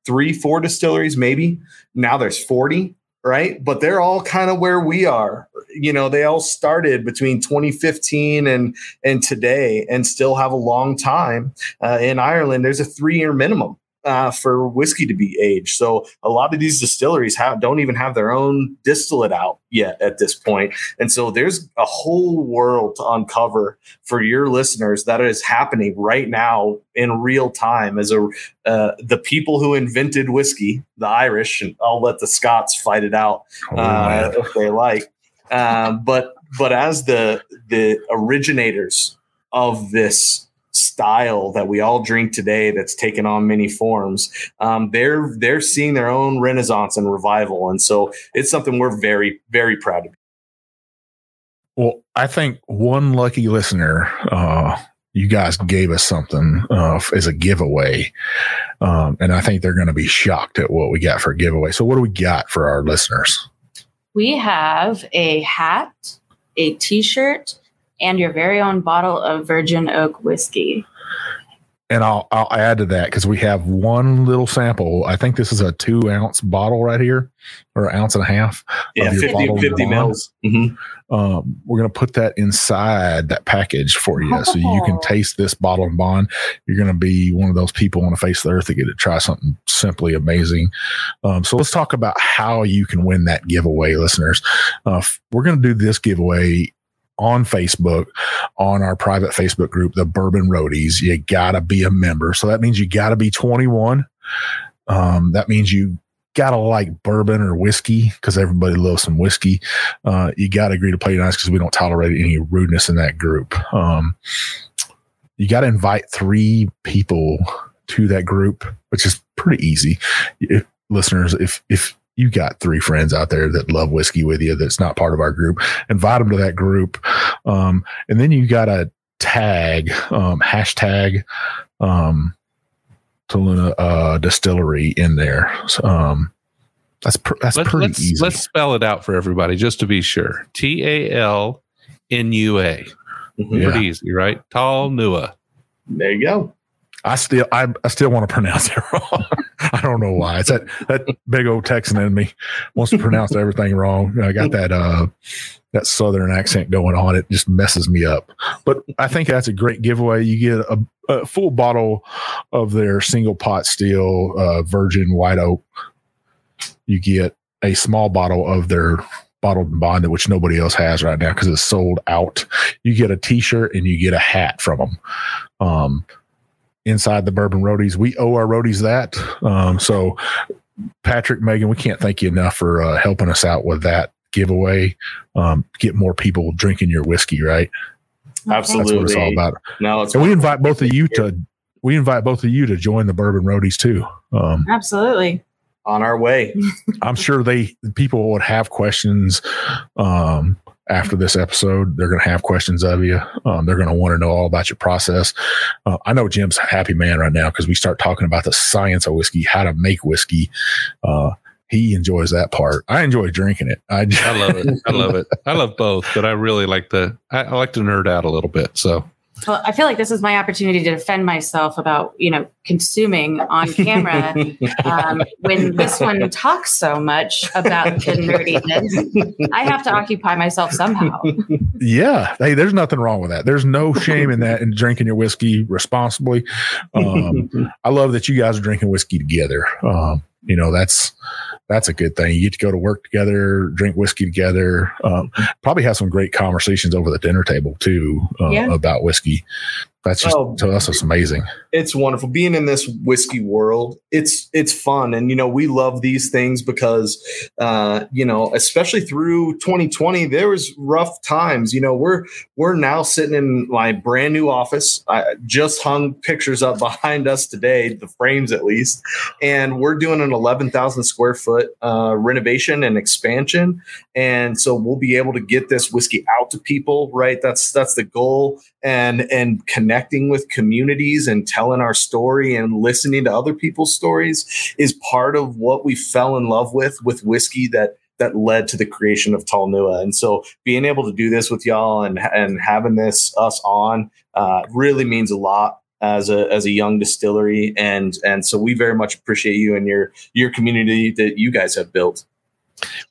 three, four distilleries, maybe. Now there's 40, right? But they're all kind of where we are. You know, they all started between 2015 and and today, and still have a long time. Uh, in Ireland, there's a three year minimum. Uh, for whiskey to be aged, so a lot of these distilleries have don't even have their own distillate out yet at this point, and so there's a whole world to uncover for your listeners that is happening right now in real time as a uh, the people who invented whiskey, the Irish, and I'll let the Scots fight it out Oh, uh, if they like. Um, but but as the the originators of this style that we all drink today, that's taken on many forms, um, they're they're seeing their own renaissance and revival, and so it's something we're very very proud of. Well, I think one lucky listener, uh, you guys gave us something uh, as a giveaway. Um, and I think they're going to be shocked at what we got for a giveaway. So, what do we got for our listeners? We have a hat, a t shirt, and your very own bottle of virgin oak whiskey. and I'll I'll add to that because we have one little sample. I think this is a two ounce bottle right here, or an ounce and a half. Yeah, of your 50, bottled 50 bond. mils. Mhm. Um, we're gonna put that inside that package for you, so you can Oh. taste this bottle and bond. You're gonna be one of those people on the face of the earth that get to try something simply amazing. Um, so let's talk about how you can win that giveaway, listeners. Uh, f- we're gonna do this giveaway on Facebook, on our private Facebook group, the Bourbon Roadies. You gotta be a member. So that means you gotta be 21. Um, that means you gotta like bourbon or whiskey because everybody loves some whiskey. Uh, you gotta agree to play nice because we don't tolerate any rudeness in that group. Um, you gotta invite three people to that group, which is pretty easy. If, listeners, if if you got three friends out there that love whiskey with you that's not part of our group, invite them to that group. Um, and then you got to tag, um, hashtag, um, Taluna uh, distillery in there. So, um, that's pr- that's Let, pretty let's easy. let's spell it out for everybody just to be sure. T A L N U A. Mhm. Yeah. Pretty easy, right? Tall Nua. There you go. I still I, I still want to pronounce it wrong. I don't know why. It's that that big old Texan in me wants to pronounce everything wrong. I got that uh that southern accent going on. It just messes me up. But I think that's a great giveaway. You get a, a full bottle of their single pot steel uh, virgin white oak. You get a small bottle of their bottled and bonded, which nobody else has right now because it's sold out. You get a T-shirt and you get a hat from them. Um, inside the Bourbon Roadies. We owe our roadies that. Um, so, Patrick, Megan, we can't thank you enough for uh, helping us out with that giveaway. Um, get more people drinking your whiskey, right? Absolutely. That's what it's all about. No, it's And we invite both of you to we invite both of you to join the Bourbon Roadies too. Um, Absolutely. on our way. I'm sure they people would have questions um, after this episode. They're going to have questions of you. Um, they're going to want to know all about your process. Uh, I know Jim's a happy man right now because we start talking about the science of whiskey, how to make whiskey. Uh, he enjoys that part. I enjoy drinking it. I, I love it. I love it. I love both, but I really like the I, I like to nerd out a little bit. So Well, I feel like this is my opportunity to defend myself about, you know, consuming on camera um, when this one talks so much about the nerdiness. I have to occupy myself somehow. yeah. Hey, there's nothing wrong with that. There's no shame in that in drinking your whiskey responsibly. Um, I love that you guys are drinking whiskey together. Um, you know, that's that's a good thing. You get to go to work together, drink whiskey together. Um, probably have some great conversations over the dinner table too uh, Yeah. about whiskey. That's just Oh. to us, it's amazing. It's wonderful. Being in this whiskey world it's it's fun. And you know we love these things because uh you know especially through 2020 there was rough times. You know we're we're now sitting in my brand new office. I just hung pictures up behind us today the frames at least. And we're doing an 11,000 square foot uh renovation and expansion. And so we'll be able to get this whiskey out to people right? That's that's the goal. And and connecting with communities and telling our story and listening to other people's stories is part of what we fell in love with with whiskey that that led to the creation of Talnua. And so being able to do this with y'all and and having this us on uh, really means a lot as a as a young distillery and and so we very much appreciate you and your your community that you guys have built.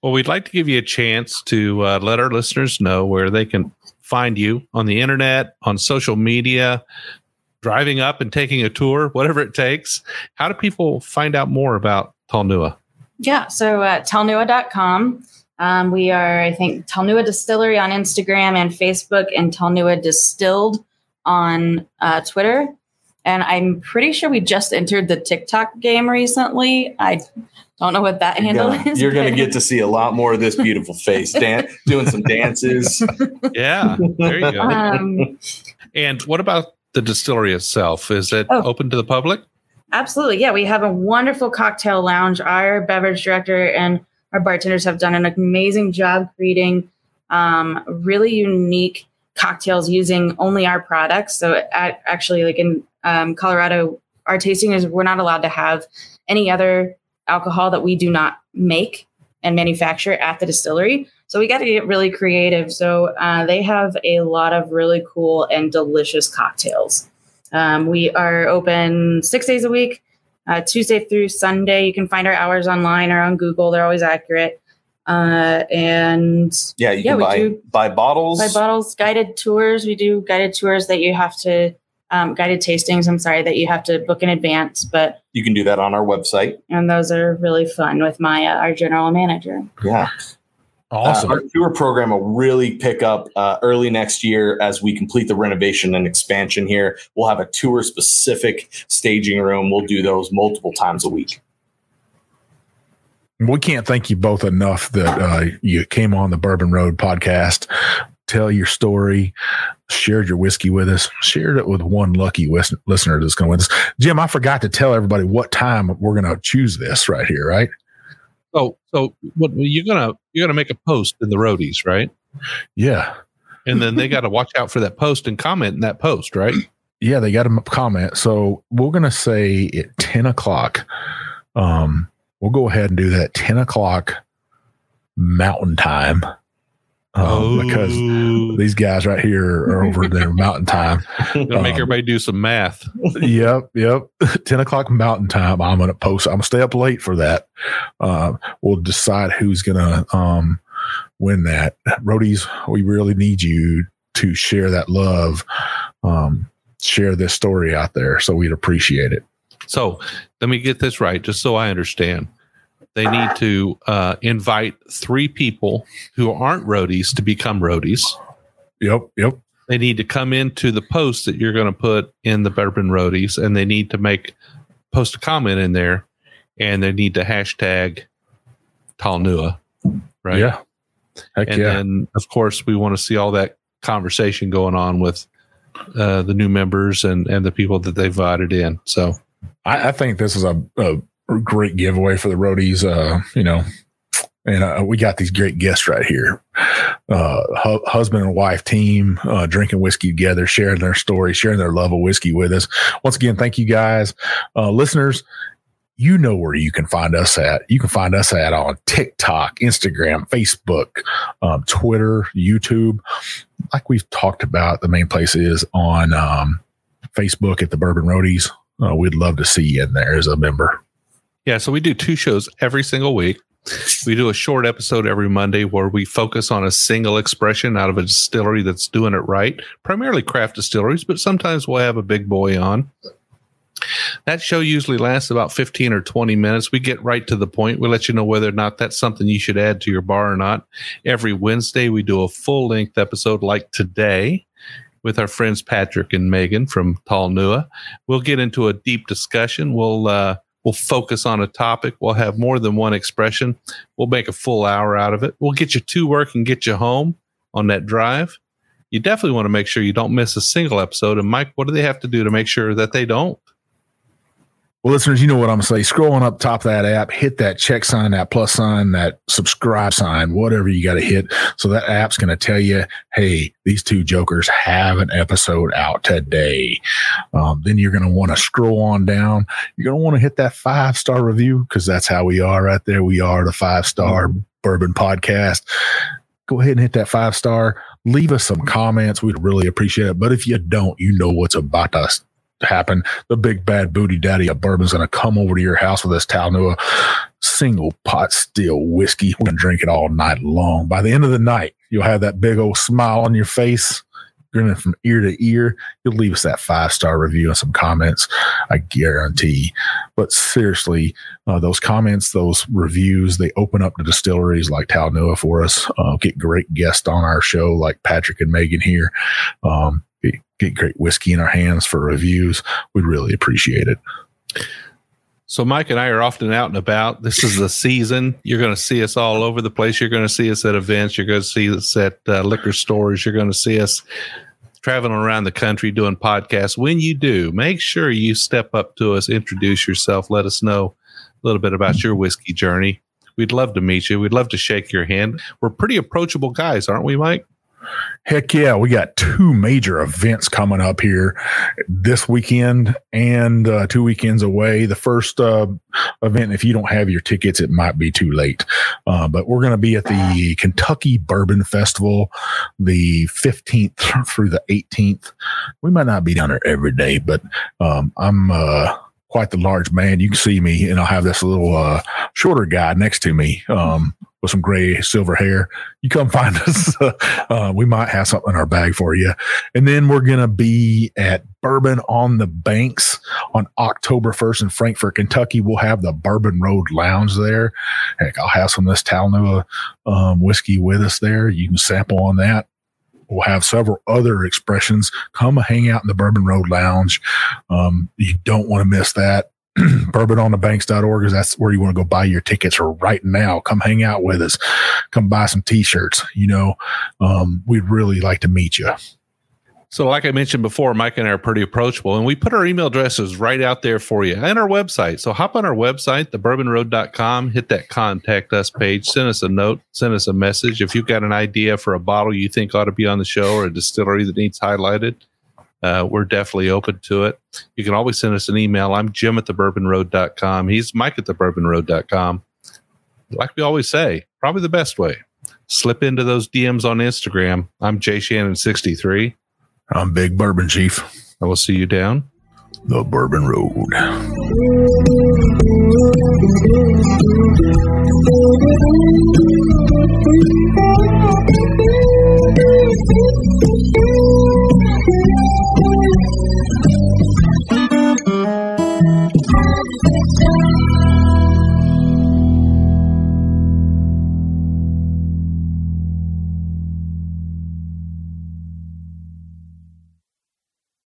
Well, we'd like to give you a chance to uh, let our listeners know where they can find you on the internet, on social media, driving up and taking a tour, whatever it takes. How do people find out more about Talnua? Yeah. So uh, talnua.com. Um, we are, I think, Talnua Distillery on Instagram and Facebook, and Talnua Distilled on uh, Twitter. And I'm pretty sure we just entered the TikTok game recently. I don't know what that handle You're gonna, is. you're gonna get to see a lot more of this beautiful face dan- doing some dances. Yeah, there you go. Um, and what about the distillery itself? Is it Oh. open to the public? Absolutely. Yeah, we have a wonderful cocktail lounge. Our beverage director and our bartenders have done an amazing job creating um, really unique cocktails using only our products. So, at, actually, like in um, Colorado, our tasting is we're not allowed to have any other alcohol that we do not make and manufacture at the distillery. So, we got to get really creative. So, uh, they have a lot of really cool and delicious cocktails. Um, we are open six days a week, uh, Tuesday through Sunday. You can find our hours online or on Google. They're always accurate. Uh, and Yeah, you Yeah, can we buy do. buy bottles. by bottles, guided tours. We do guided tours that you have to, um, guided tastings. I'm sorry that you have to book in advance, but You can do that on our website. and those are really fun with Maya, our general manager. Yeah. Awesome. Uh, our tour program will really pick up uh, early next year as we complete the renovation and expansion here. We'll have a tour specific staging room. We'll do those multiple times a week. we can't thank you both enough that uh, you came on the Bourbon Road podcast, tell your story, shared your whiskey with us, shared it with one lucky listener that's going to win this. Jim, I forgot to tell everybody what time we're going to choose this right here, right? So, so what you're gonna you're gonna make a post in the roadies, right? Yeah. And then they got to watch out for that post and comment in that post, right? Yeah, they got to comment. So we're to say at 10 o'clock. Um, we'll go ahead and do that 10 o'clock mountain time. Um, because Oh. these guys right here are over there mountain time. gonna make um, everybody do some math. yep, yep. Ten o'clock Mountain Time. I'm gonna post. I'm gonna stay up late for that. Uh, we'll decide who's gonna um, win that. Roadies, we really need you to share that love. Um, share this story out there, so we'd appreciate it. So let me get this right, just so I understand. They need to uh, invite three people who aren't roadies to become roadies. Yep, yep. They need to come into the post that you're going to put in the Bourbon Roadies, and they need to make post a comment in there, and they need to hashtag Talnua, right? Yeah. Heck and yeah. then of course we want to see all that conversation going on with uh, the new members and and the people that they voted in. So I, I think this is a, a great giveaway for the roadies. Uh, you know, and uh, we got these great guests right here. Uh, hu- husband and wife team uh, drinking whiskey together, sharing their story, sharing their love of whiskey with us. Once again, thank you guys, uh, listeners. You know where you can find us at. You can find us at on TikTok, Instagram, Facebook, um, Twitter, YouTube. Like we've talked about, the main place is on um, Facebook at the Bourbon Roadies. Uh, we'd love to see you in there as a member. Yeah, so we do two shows every single week. We do a short episode every Monday where we focus on a single expression out of a distillery that's doing it right, primarily craft distilleries, but sometimes we'll have a big boy on. That show usually lasts about 15 or 20 minutes. We get right to the point. We let you know whether or not that's something you should add to your bar or not. Every Wednesday, we do a full length episode like today with our friends Patrick and Meagan from Talnua. We'll get into a deep discussion. We'll, uh, We'll focus on a topic. We'll have more than one expression. We'll make a full hour out of it. We'll get you to work and get you home on that drive. You definitely want to make sure you don't miss a single episode. And Mike, what do they have to do to make sure that they don't? Well, listeners, you know what I'm going to say. Scroll on up top of that app, hit that check sign, that plus sign, that subscribe sign, whatever you got to hit. So that app's going to tell you, hey, these two jokers have an episode out today. Um, then you're going to want to scroll on down. You're going to want to hit that five star review because that's how we are right there. We are the five star bourbon podcast. Go ahead and hit that five star. Leave us some comments. We'd really appreciate it. But if you don't, you know what's about to happen. The big bad booty daddy of bourbon's going to come over to your house with this Talnua single pot still whiskey. We're going to drink it all night long. By the end of the night, you'll have that big old smile on your face, grinning from ear to ear. You'll leave us that five star review and some comments. I guarantee. But seriously, uh, those comments, those reviews, they open up the distilleries like Talnua for us. Uh, get great guests on our show like Patrick and Meagan here. Um, get, great whiskey in our hands for reviews. We'd really appreciate it. So Mike and I are often out and about. This is the season. You're going to see us all over the place. You're going to see us at events. You're going to see us at uh, liquor stores. You're going to see us traveling around the country doing podcasts. When you do, make sure you step up to us, introduce yourself, let us know a little bit about your whiskey journey. We'd love to meet you. We'd love to shake your hand. We're pretty approachable guys, aren't we, Mike? Heck yeah, we got two major events coming up here this weekend and uh, two weekends away. The first uh, event, if you don't have your tickets, it might be too late. Uh, but we're going to be at the Kentucky Bourbon Festival the 15th through the 18th. We might not be down there every day, but um, I'm uh, quite the large man. You can see me, and I'll have this little uh, shorter guy next to me um, with some gray silver hair. You come find us. uh, we might have something in our bag for you. And then we're going to be at Bourbon on the Banks on October 1st in Frankfort, Kentucky. We'll have the Bourbon Road Lounge there. Heck, I'll have some of this Talnua um, whiskey with us there. You can sample on that. We'll have several other expressions. Come hang out in the Bourbon Road Lounge. Um, you don't want to miss that. bourbononthebanks.org is that's where you want to go buy your tickets right now. Come hang out with us. Come buy some t-shirts. You know, um, we'd really like to meet you. So, like I mentioned before, Mike and I are pretty approachable, and we put our email addresses right out there for you and our website. So, hop on our website, thebourbonroad.com, hit that contact us page, send us a note, send us a message. If you've got an idea for a bottle you think ought to be on the show or a distillery that needs highlighted, uh, we're definitely open to it. You can always send us an email. I'm Jim at the thebourbonroad.com. He's Mike at the thebourbonroad.com. Like we always say, probably the best way. Slip into those DMs on Instagram. I'm Jay Shannon63. I'm Big Bourbon Chief. I will see you down the Bourbon Road.